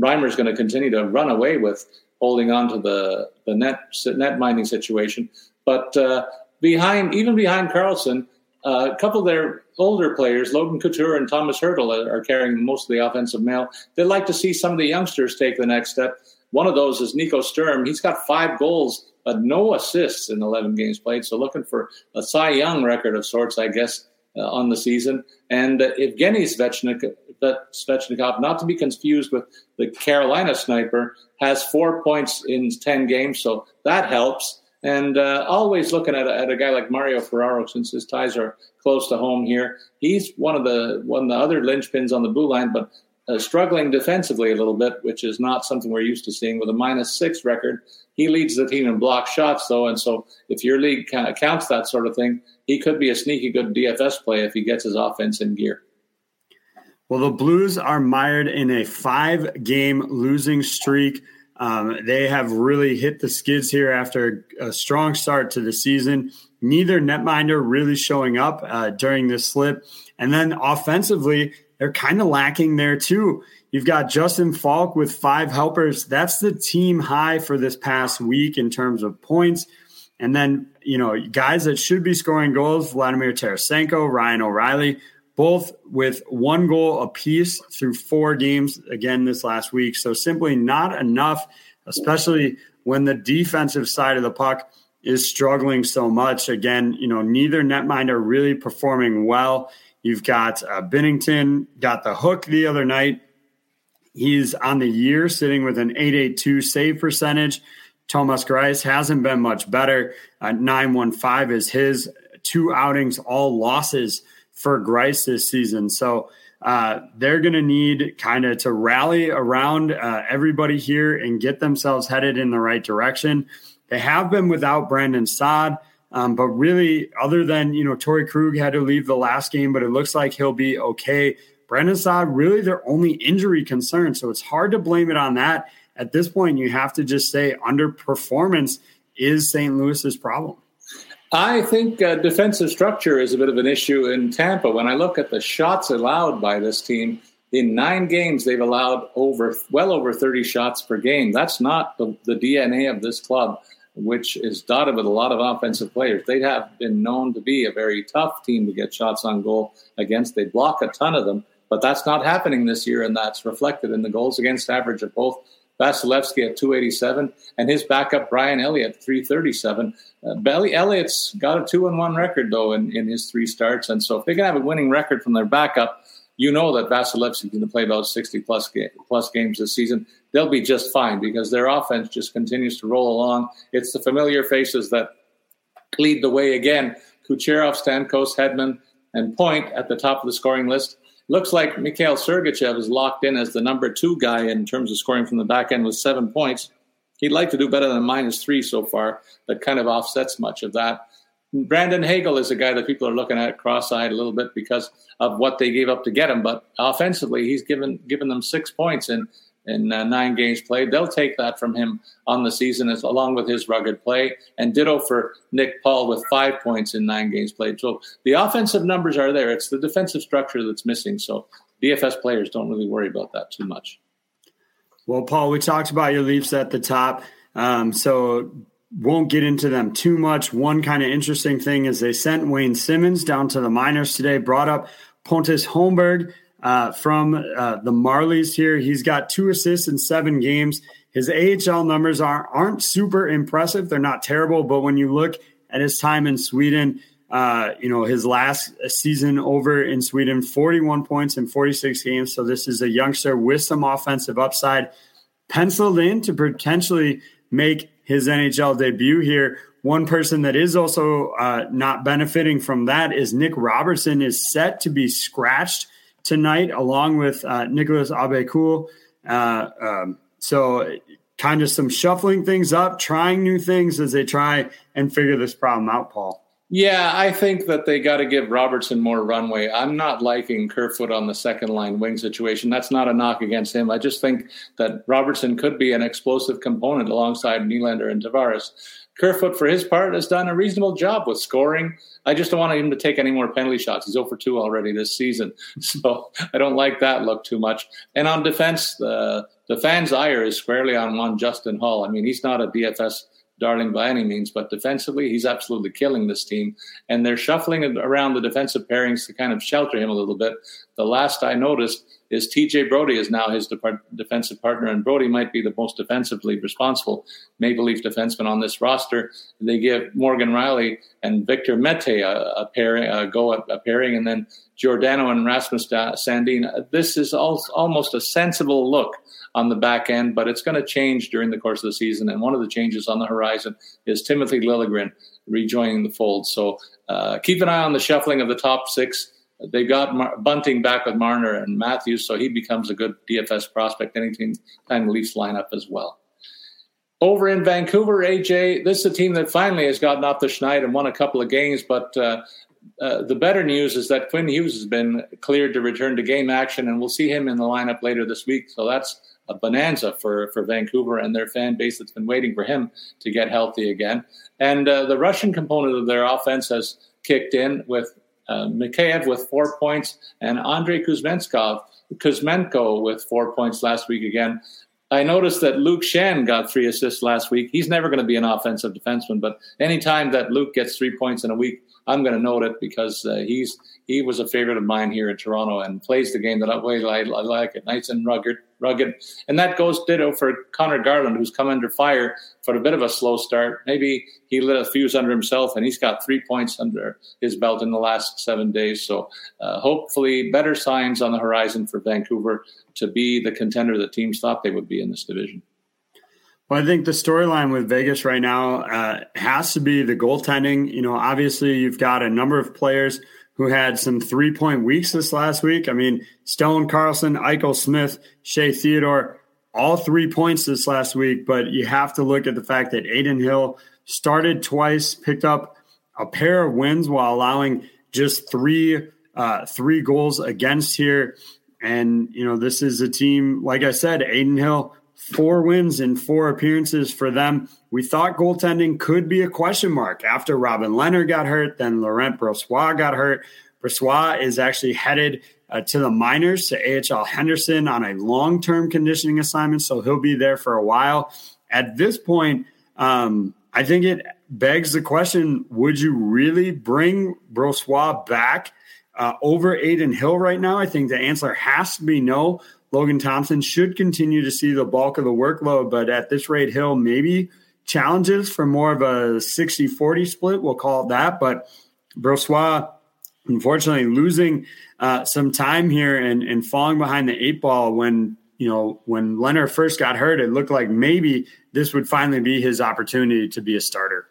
Reimer's going to continue to run away with holding on to the, the net, netminding situation. But uh, behind, even behind Karlsson, uh, a couple of their older players, Logan Couture and Tomas Hertl, are, are carrying most of the offensive mail. They'd like to see some of the youngsters take the next step. One of those is Nico Sturm. He's got five goals, but no assists in 11 games played. So looking for a Cy Young record of sorts, I guess, uh, on the season. And uh, Evgeny Svechnikov, Svechnikov, not to be confused with the Carolina sniper, has four points in 10 games. So that helps. And uh, always looking at a, at a guy like Mario Ferraro, since his ties are close to home here. He's one of the one of the other linchpins on the blue line, but uh, struggling defensively a little bit, which is not something we're used to seeing. With a minus six record, he leads the team in block shots, though, and so if your league counts that sort of thing, he could be a sneaky good DFS play if he gets his offense in gear. Well, the Blues are mired in a five game losing streak. Um, they have really hit the skids here after a strong start to the season. Neither netminder really showing up uh, during this slip. And then offensively, they're kind of lacking there too. You've got Justin Faulk with five helpers. That's the team high for this past week in terms of points. And then, you know, guys that should be scoring goals Vladimir Tarasenko, Ryan O'Reilly, both with one goal apiece through four games again this last week. So simply not enough, especially when the defensive side of the puck is struggling so much. Again, you know, neither netminder really performing well. You've got uh, Binnington got the hook the other night. He's on the year sitting with an 882 save percentage. Thomas Greiss hasn't been much better. Uh, 915 is his two outings, all losses for Greiss this season. So uh, they're going to need kind of to rally around uh, everybody here and get themselves headed in the right direction. They have been without Brandon Saad, um, but really, other than you know, Torey Krug had to leave the last game, but it looks like he'll be okay. Brandon Saad, really their only injury concern, so it's hard to blame it on that. At this point, you have to just say underperformance is St. Louis's problem. I think uh, defensive structure is a bit of an issue in Tampa. When I look at the shots allowed by this team, in nine games they've allowed over well over 30 shots per game. That's not the, the DNA of this club, which is dotted with a lot of offensive players. They have been known to be a very tough team to get shots on goal against. They block a ton of them, but that's not happening this year, and that's reflected in the goals against average of both Vasilevskiy at 287, and his backup Brian Elliott 337. Uh, Belly Elliott's got a two and one record though in, in his three starts, and so if they can have a winning record from their backup, you know that Vasilevskiy going to play about 60 plus ga- plus games this season. They'll be just fine because their offense just continues to roll along. It's the familiar faces that lead the way again. Kucherov, Stamkos, Hedman, and Point at the top of the scoring list looks like Mikhail Sergachev is locked in as the number two guy in terms of scoring from the back end with seven points. He'd like to do better than minus three so far. That kind of offsets much of that. Brandon Hagel is a guy that people are looking at cross-eyed a little bit because of what they gave up to get him. But offensively, he's given given them six points in in uh, nine games played. They'll take that from him on the season, as, along with his rugged play. And ditto for Nick Paul with five points in nine games played. So the offensive numbers are there. It's the defensive structure that's missing. So DFS players don't really worry about that too much. Well, Paul, we talked about your Leafs at the top. Um, so won't get into them too much. One kind of interesting thing is they sent Wayne Simmonds down to the minors today, brought up Pontus Holmberg uh, from uh, the Marlies here. He's got two assists in seven games. His AHL numbers are, aren't super impressive. They're not terrible, but when you look at his time in Sweden, uh, you know, his last season over in Sweden, 41 points in 46 games. So this is a youngster with some offensive upside, penciled in to potentially make his NHL debut here. One person that is also uh, not benefiting from that is Nick Robertson is set to be scratched tonight, along with uh, Nicolas Aube-Kubel. Uh, um, so kind of some shuffling things up, trying new things as they try and figure this problem out, Paul. Yeah, I think that they got to give Robertson more runway. I'm not liking Kerfoot on the second line wing situation. That's not a knock against him. I just think that Robertson could be an explosive component alongside Nylander and Tavares. Kerfoot, for his part, has done a reasonable job with scoring. I just don't want him to take any more penalty shots. He's over 2 already this season. So I don't like that look too much. And on defense, the, the fans' ire is squarely on one Justin Holl. I mean, he's not a DFS darling by any means, but defensively, he's absolutely killing this team. And they're shuffling around the defensive pairings to kind of shelter him a little bit. The last I noticed is TJ Brodie is now his de- defensive partner, and Brodie might be the most defensively responsible Maple Leaf defenseman on this roster. They give Morgan Rielly and Victor Mete a, a pairing, a go a, a pairing, and then Giordano and Rasmus Sandin. This is almost a sensible look on the back end, but it's going to change during the course of the season. And one of the changes on the horizon is Timothy Liljegren rejoining the fold. So uh, keep an eye on the shuffling of the top six. They got Mar- Bunting back with Marner and Matthews, so he becomes a good DFS prospect anytime the Leafs lineup as well. Over in Vancouver, AJ, this is a team that finally has gotten off the schneid and won a couple of games, but uh, uh, the better news is that Quinn Hughes has been cleared to return to game action, and we'll see him in the lineup later this week. So that's a bonanza for, for Vancouver and their fan base that's been waiting for him to get healthy again. And uh, the Russian component of their offense has kicked in with uh, Mikheyev with four points and Andrei Kuzmenskov, Kuzmenko with four points last week again. I noticed that Luke Schenn got three assists last week. He's never going to be an offensive defenseman, but anytime that Luke gets three points in a week, I'm going to note it because uh, he's he was a favorite of mine here in Toronto and plays the game that way I, I like it, nice and rugged, rugged. And that goes ditto for Conor Garland, who's come under fire for a bit of a slow start. Maybe he lit a fuse under himself, and he's got three points under his belt in the last seven days. So uh, hopefully, better signs on the horizon for Vancouver to be the contender that teams thought they would be in this division. Well, I think the storyline with Vegas right now uh, has to be the goaltending. You know, obviously, you've got a number of players who had some three point weeks this last week. I mean, Stone Karlsson, Eichel Smith, Shea Theodore, all three points this last week. But you have to look at the fact that Adin Hill started twice, picked up a pair of wins while allowing just three uh, three goals against here. And you know, this is a team, like I said, Adin Hill four wins in four appearances for them. We thought goaltending could be a question mark after Robin Lehner got hurt, then Laurent Brossoit got hurt. Brossoit is actually headed uh, to the minors to AHL Henderson on a long term conditioning assignment, so he'll be there for a while. At this point, um, I think it begs the question would you really bring Brossoit back uh, over Adin Hill right now? I think the answer has to be no. Logan Thompson should continue to see the bulk of the workload, but at this rate, Hill maybe challenges for more of a 60 40 split. We'll call it that. But Brossoit, unfortunately, losing uh, some time here and, and falling behind the eight ball when you know, when Leonard first got hurt, it looked like maybe this would finally be his opportunity to be a starter.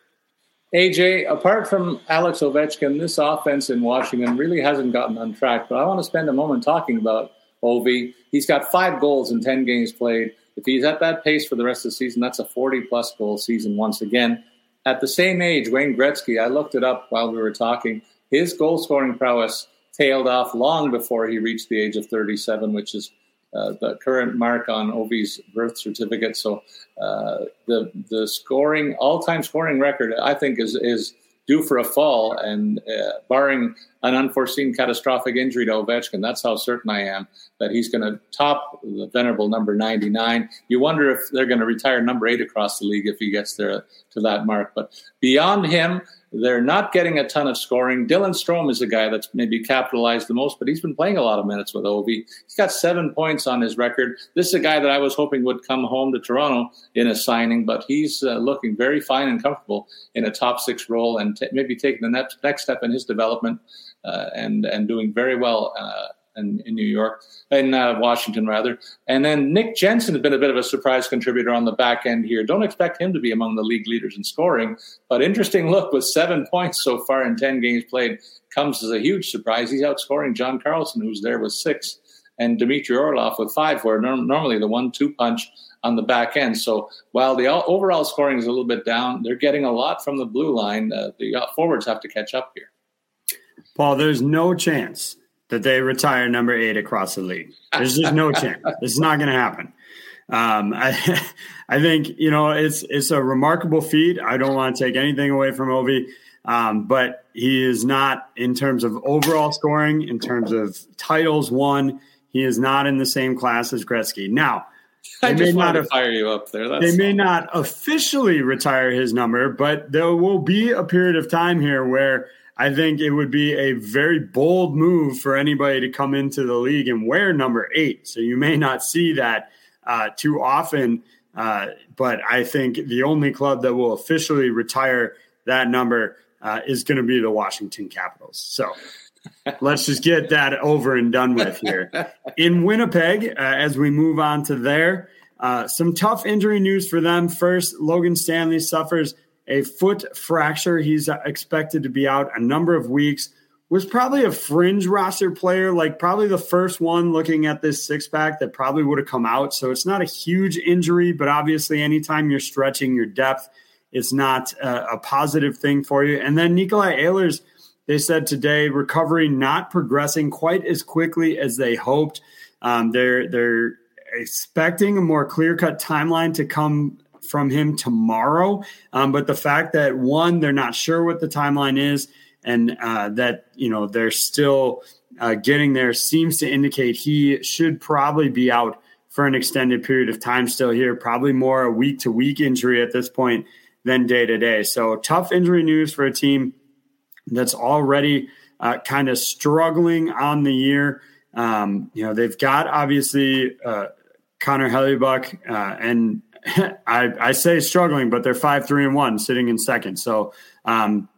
AJ, apart from Alex Ovechkin, this offense in Washington really hasn't gotten on track. But I want to spend a moment talking about Ovi. He's got five goals in 10 games played. If he's at that pace for the rest of the season, that's a 40 plus goal season once again. At the same age, Wayne Gretzky, I looked it up while we were talking, his goal scoring prowess tailed off long before he reached the age of 37, which is uh, the current mark on Ovi's birth certificate. So uh, the the scoring all time scoring record, I think, is is due for a fall. And uh, barring an unforeseen catastrophic injury to Ovechkin. That's how certain I am that he's going to top the venerable number 99. You wonder if they're going to retire number eight across the league if he gets there to that mark. But beyond him, they're not getting a ton of scoring. Dylan Strome is the guy that's maybe capitalized the most, but he's been playing a lot of minutes with Ovi. He's got seven points on his record. This is a guy that I was hoping would come home to Toronto in a signing, but he's uh, looking very fine and comfortable in a top six role and t- maybe taking the next, next step in his development uh, and and doing very well uh, in, in New York, in uh, Washington rather. And then Nick Jensen has been a bit of a surprise contributor on the back end here. Don't expect him to be among the league leaders in scoring, but interesting look with seven points so far in ten games played comes as a huge surprise. He's outscoring John Carlson, who's there with six, and Dmitry Orlov with five, where norm- normally the one-two punch on the back end. So while the overall scoring is a little bit down, they're getting a lot from the blue line. Uh, the uh, forwards have to catch up here. Paul, there's no chance that they retire number eight across the league. There's just no chance. This is not going to happen. Um, I, I think you know it's it's a remarkable feat. I don't want to take anything away from Ovi, um, but he is not in terms of overall scoring, in terms of titles won. He is not in the same class as Gretzky. Now, I just may not fire you up there. That's they may not officially retire his number, but there will be a period of time here where I think it would be a very bold move for anybody to come into the league and wear number eight. So you may not see that uh, too often. Uh, but I think the only club that will officially retire that number uh, is going to be the Washington Capitals. So let's just get that over and done with here. In Winnipeg, uh, as we move on to there, uh, some tough injury news for them. First, Logan Stanley suffers a foot fracture. He's expected to be out a number of weeks. Was probably a fringe roster player, like probably the first one looking at this six pack that probably would have come out. So it's not a huge injury, but obviously, anytime you're stretching your depth, it's not a, a positive thing for you. And then Nikolai Ehlers, they said today, recovery not progressing quite as quickly as they hoped. Um, they're they're expecting a more clear cut timeline to come from him tomorrow. Um, but the fact that one, they're not sure what the timeline is, and uh, that you know they're still uh, getting there seems to indicate he should probably be out for an extended period of time. Still here, probably more a week to week injury at this point than day to day. So tough injury news for a team that's already uh, kind of struggling on the year. Um, you know, they've got obviously uh, Connor Hellebuyck uh, and I, I say struggling, but they're five, three, and one, sitting in second. So um,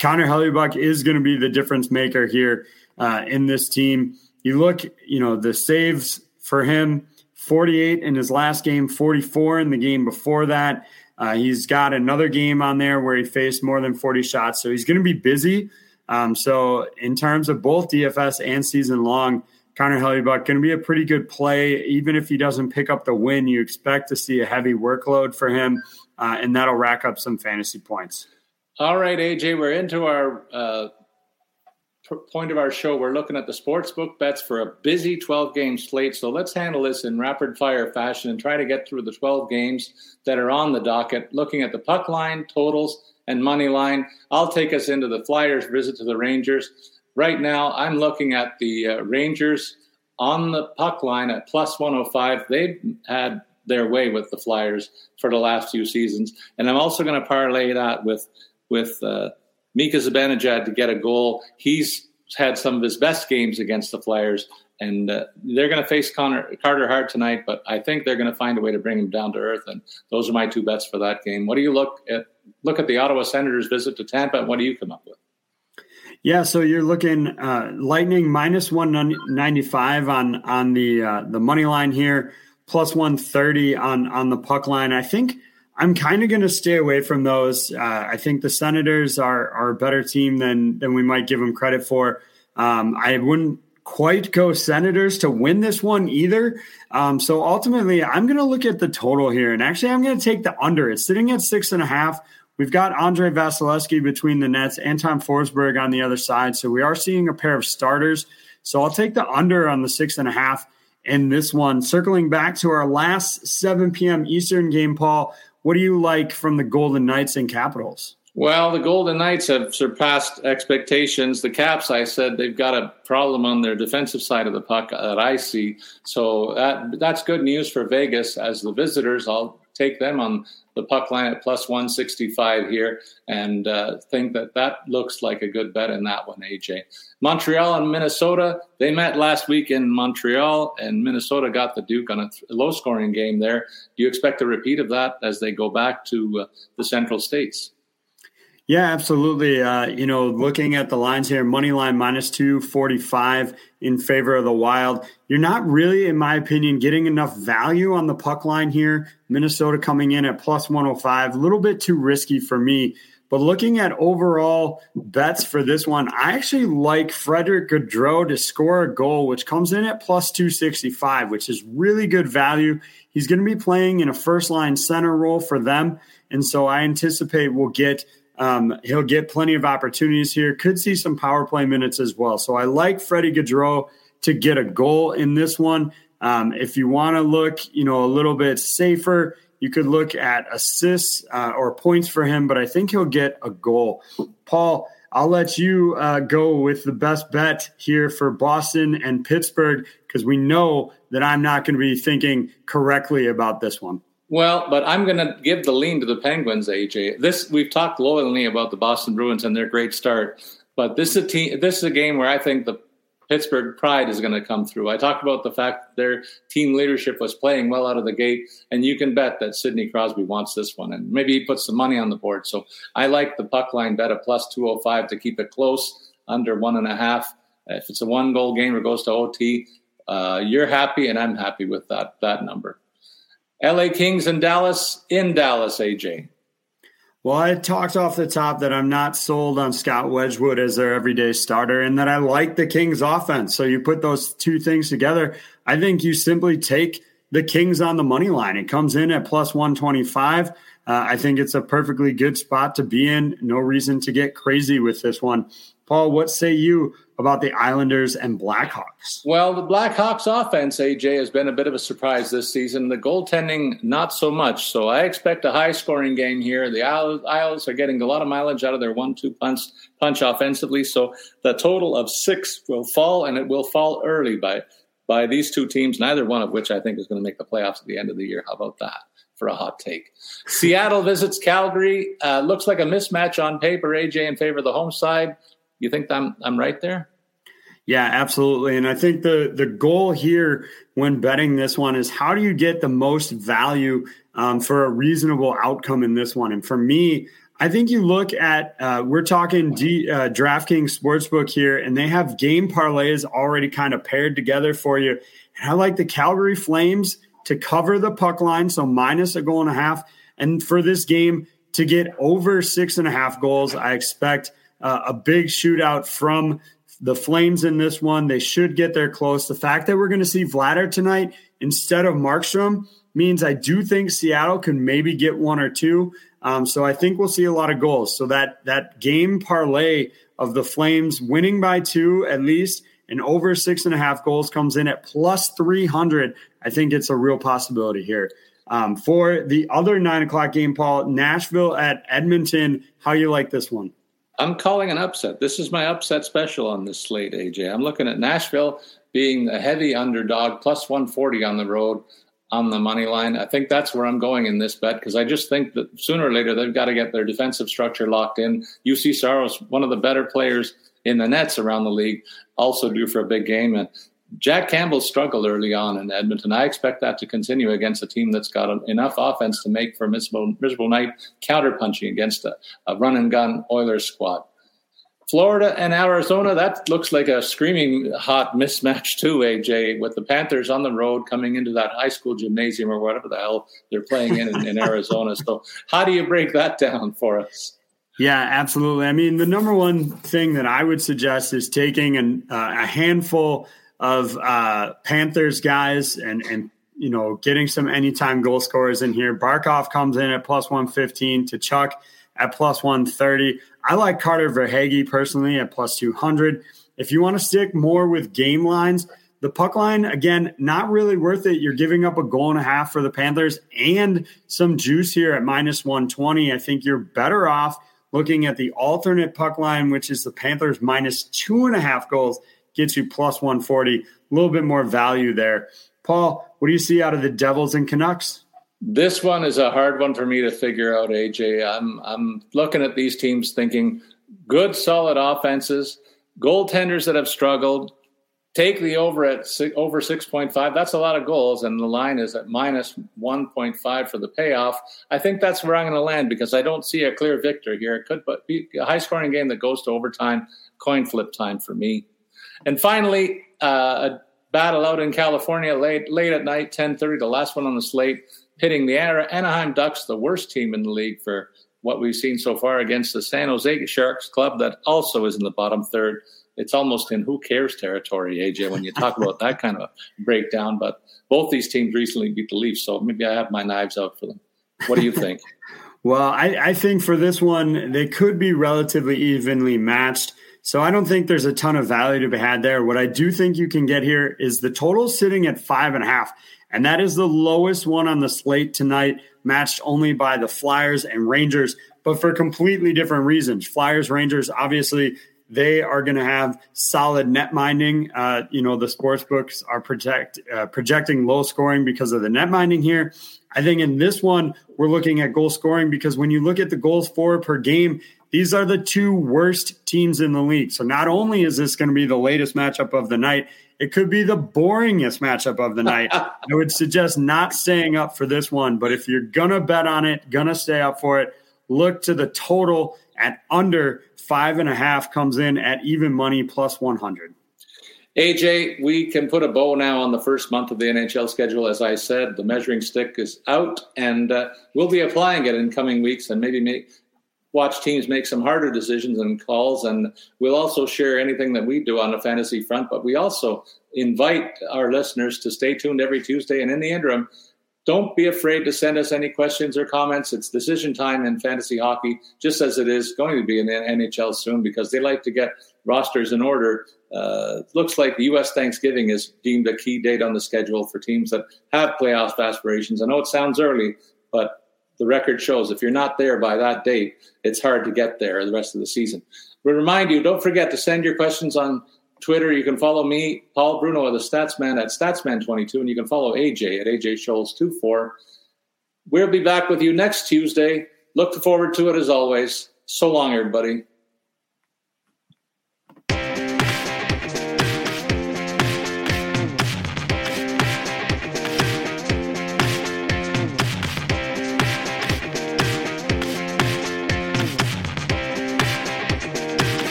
Connor Hellebuyck is going to be the difference maker here uh, in this team. You look, you know, the saves for him 48 in his last game, 44 in the game before that. Uh, he's got another game on there where he faced more than 40 shots. So he's going to be busy. Um, so, in terms of both DFS and season long, Connor Hellebuyck going to be a pretty good play. Even if he doesn't pick up the win, you expect to see a heavy workload for him, uh, and that'll rack up some fantasy points. All right, AJ, we're into our uh, point of our show. We're looking at the sports book bets for a busy 12 game slate. So let's handle this in rapid fire fashion and try to get through the 12 games that are on the docket, looking at the puck line, totals, and money line. I'll take us into the Flyers' visit to the Rangers. Right now, I'm looking at the uh, Rangers on the puck line at plus 105. They've had their way with the Flyers for the last few seasons, and I'm also going to parlay that with with uh, Mika Zibanejad to get a goal. He's had some of his best games against the Flyers, and uh, they're going to face Connor, Carter Hart tonight. But I think they're going to find a way to bring him down to earth, and those are my two bets for that game. What do you look at? Look at the Ottawa Senators' visit to Tampa, and what do you come up with? Yeah, so you're looking uh, Lightning minus one ninety five on on the uh, the money line here, plus one thirty on on the puck line. I think I'm kind of going to stay away from those. Uh, I think the Senators are are a better team than than we might give them credit for. Um, I wouldn't quite go Senators to win this one either. Um, so ultimately, I'm going to look at the total here, and actually, I'm going to take the under. It's sitting at six and a half. We've got Andrei Vasilevskiy between the nets, Anton Forsberg on the other side. So we are seeing a pair of starters. So I'll take the under on the six and a half in this one. Circling back to our last 7 p.m. Eastern game, Paul, what do you like from the Golden Knights and Capitals? Well, the Golden Knights have surpassed expectations. The Caps, I said, they've got a problem on their defensive side of the puck that I see. So that that's good news for Vegas as the visitors. I'll take them on the puck line at plus 165 here and uh, think that that looks like a good bet in that one, AJ. Montreal and Minnesota, they met last week in Montreal, and Minnesota got the Duke on a low scoring game there. Do you expect a repeat of that as they go back to uh, the Central States? Yeah, absolutely. Uh, you know, looking at the lines here, money line minus 245 in favor of the Wild. You're not really, in my opinion, getting enough value on the puck line here. Minnesota coming in at plus 105, a little bit too risky for me. But looking at overall bets for this one, I actually like Frederick Gaudreau to score a goal, which comes in at plus 265, which is really good value. He's going to be playing in a first line center role for them. And so I anticipate we'll get um, he'll get plenty of opportunities here. Could see some power play minutes as well. So I like Freddie Gaudreau to get a goal in this one. Um, if you want to look, you know, a little bit safer, you could look at assists uh, or points for him, but I think he'll get a goal. Paul, I'll let you uh, go with the best bet here for Boston and Pittsburgh because we know that I'm not going to be thinking correctly about this one. Well, but I'm going to give the lean to the Penguins, AJ. This we've talked loyally about the Boston Bruins and their great start, but this is a team. This is a game where I think the Pittsburgh pride is going to come through. I talked about the fact their team leadership was playing well out of the gate, and you can bet that Sidney Crosby wants this one, and maybe he puts some money on the board. So I like the puck line bet a plus two hundred oh five to keep it close, under one and a half. If it's a one goal game or goes to OT, uh, you're happy, and I'm happy with that that number. LA Kings and Dallas in Dallas, AJ. Well, I talked off the top that I'm not sold on Scott Wedgewood as their everyday starter and that I like the Kings offense. So you put those two things together, I think you simply take the Kings on the money line. It comes in at plus 125. Uh, I think it's a perfectly good spot to be in. No reason to get crazy with this one. Paul, what say you about the Islanders and Blackhawks? Well, the Blackhawks offense, AJ, has been a bit of a surprise this season. The goaltending, not so much. So I expect a high scoring game here. The Isles are getting a lot of mileage out of their one two punch, punch offensively. So the total of six will fall, and it will fall early by, by these two teams, neither one of which I think is going to make the playoffs at the end of the year. How about that? For a hot take. Seattle visits Calgary. Uh, looks like a mismatch on paper, AJ, in favor of the home side. You think I'm I'm right there? Yeah, absolutely. And I think the the goal here when betting this one is how do you get the most value um, for a reasonable outcome in this one? And for me, I think you look at uh, we're talking D, uh, DraftKings Sportsbook here, and they have game parlays already kind of paired together for you. And I like the Calgary Flames to cover the puck line, so minus a goal and a half, and for this game to get over six and a half goals. I expect uh, a big shootout from the Flames in this one. They should get there close. The fact that we're going to see Vladar tonight instead of Markstrom means I do think Seattle can maybe get one or two. Um, so I think we'll see a lot of goals. So that that game parlay of the Flames winning by two at least and over six and a half goals comes in at plus 300. I think it's a real possibility here. Um, for the other nine o'clock game, Paul, Nashville at Edmonton. How you like this one? I'm calling an upset. This is my upset special on this slate, AJ. I'm looking at Nashville being a heavy underdog, plus 140 on the road on the money line. I think that's where I'm going in this bet because I just think that sooner or later they've got to get their defensive structure locked in. Juuse Saros, one of the better players in the nets around the league, also due for a big game. And Jack Campbell struggled early on in Edmonton. I expect that to continue against a team that's got enough offense to make for a miserable, miserable night counterpunching against a, a run and gun Oilers squad. Florida and Arizona, that looks like a screaming hot mismatch too, AJ, with the Panthers on the road coming into that high school gymnasium or whatever the hell they're playing in in, in Arizona. So, how do you break that down for us? Yeah, absolutely. I mean, the number one thing that I would suggest is taking an, uh, a handful of uh, Panthers guys and and you know getting some anytime goal scorers in here. Barkov comes in at plus one fifteen Tkachuk at plus one thirty. I like Carter Verhaeghe personally at plus two hundred. If you want to stick more with game lines, the puck line again not really worth it. You're giving up a goal and a half for the Panthers and some juice here at minus one twenty. I think you're better off looking at the alternate puck line, which is the Panthers minus two and a half goals, gets you plus 140. A little bit more value there. Paul, what do you see out of the Devils and Canucks? This one is a hard one for me to figure out, AJ. I'm I'm looking at these teams thinking good, solid offenses, goaltenders that have struggled. Take the over at six, over six point five. That's a lot of goals, and the line is at minus one point five for the payoff. I think that's where I'm going to land because I don't see a clear victor here. It could be a high scoring game that goes to overtime, coin flip time for me. And finally, uh, a battle out in California late late at night, ten thirty, the last one on the slate pitting the Anaheim Ducks, the worst team in the league for what we've seen so far, against the San Jose Sharks club that also is in the bottom third. It's almost in who cares territory, AJ, when you talk about that kind of breakdown. But both these teams recently beat the Leafs, so maybe I have my knives out for them. What do you think? well, I, I think for this one, they could be relatively evenly matched. So I don't think there's a ton of value to be had there. What I do think you can get here is the total sitting at five and a half. And that is the lowest one on the slate tonight, matched only by the Flyers and Rangers, but for completely different reasons. Flyers, Rangers, obviously, they are going to have solid net minding. Uh, you know, the sports books are project, uh, projecting low scoring because of the net minding here. I think in this one, we're looking at goal scoring because when you look at the goals for per game, these are the two worst teams in the league. So not only is this going to be the latest matchup of the night, it could be the boringest matchup of the night. I would suggest not staying up for this one, but if you're going to bet on it, going to stay up for it, look to the total at under five and a half comes in at even money plus 100. AJ, we can put a bow now on the first month of the NHL schedule. As I said, the measuring stick is out, and uh, we'll be applying it in coming weeks and maybe make watch teams make some harder decisions and calls. And we'll also share anything that we do on the fantasy front. But we also invite our listeners to stay tuned every Tuesday. And in the interim, don't be afraid to send us any questions or comments. It's decision time in fantasy hockey, just as it is going to be in the NHL soon, because they like to get rosters in order. Uh, looks like the U.S. Thanksgiving is deemed a key date on the schedule for teams that have playoff aspirations. I know it sounds early, but the record shows if you're not there by that date, it's hard to get there the rest of the season. We remind you, don't forget to send your questions on Twitter. You can follow me, Paul Bruno, the Statsman at Statsman22, and you can follow AJ at AJ Scholes24. We'll be back with you next Tuesday. Look forward to it as always. So long, everybody.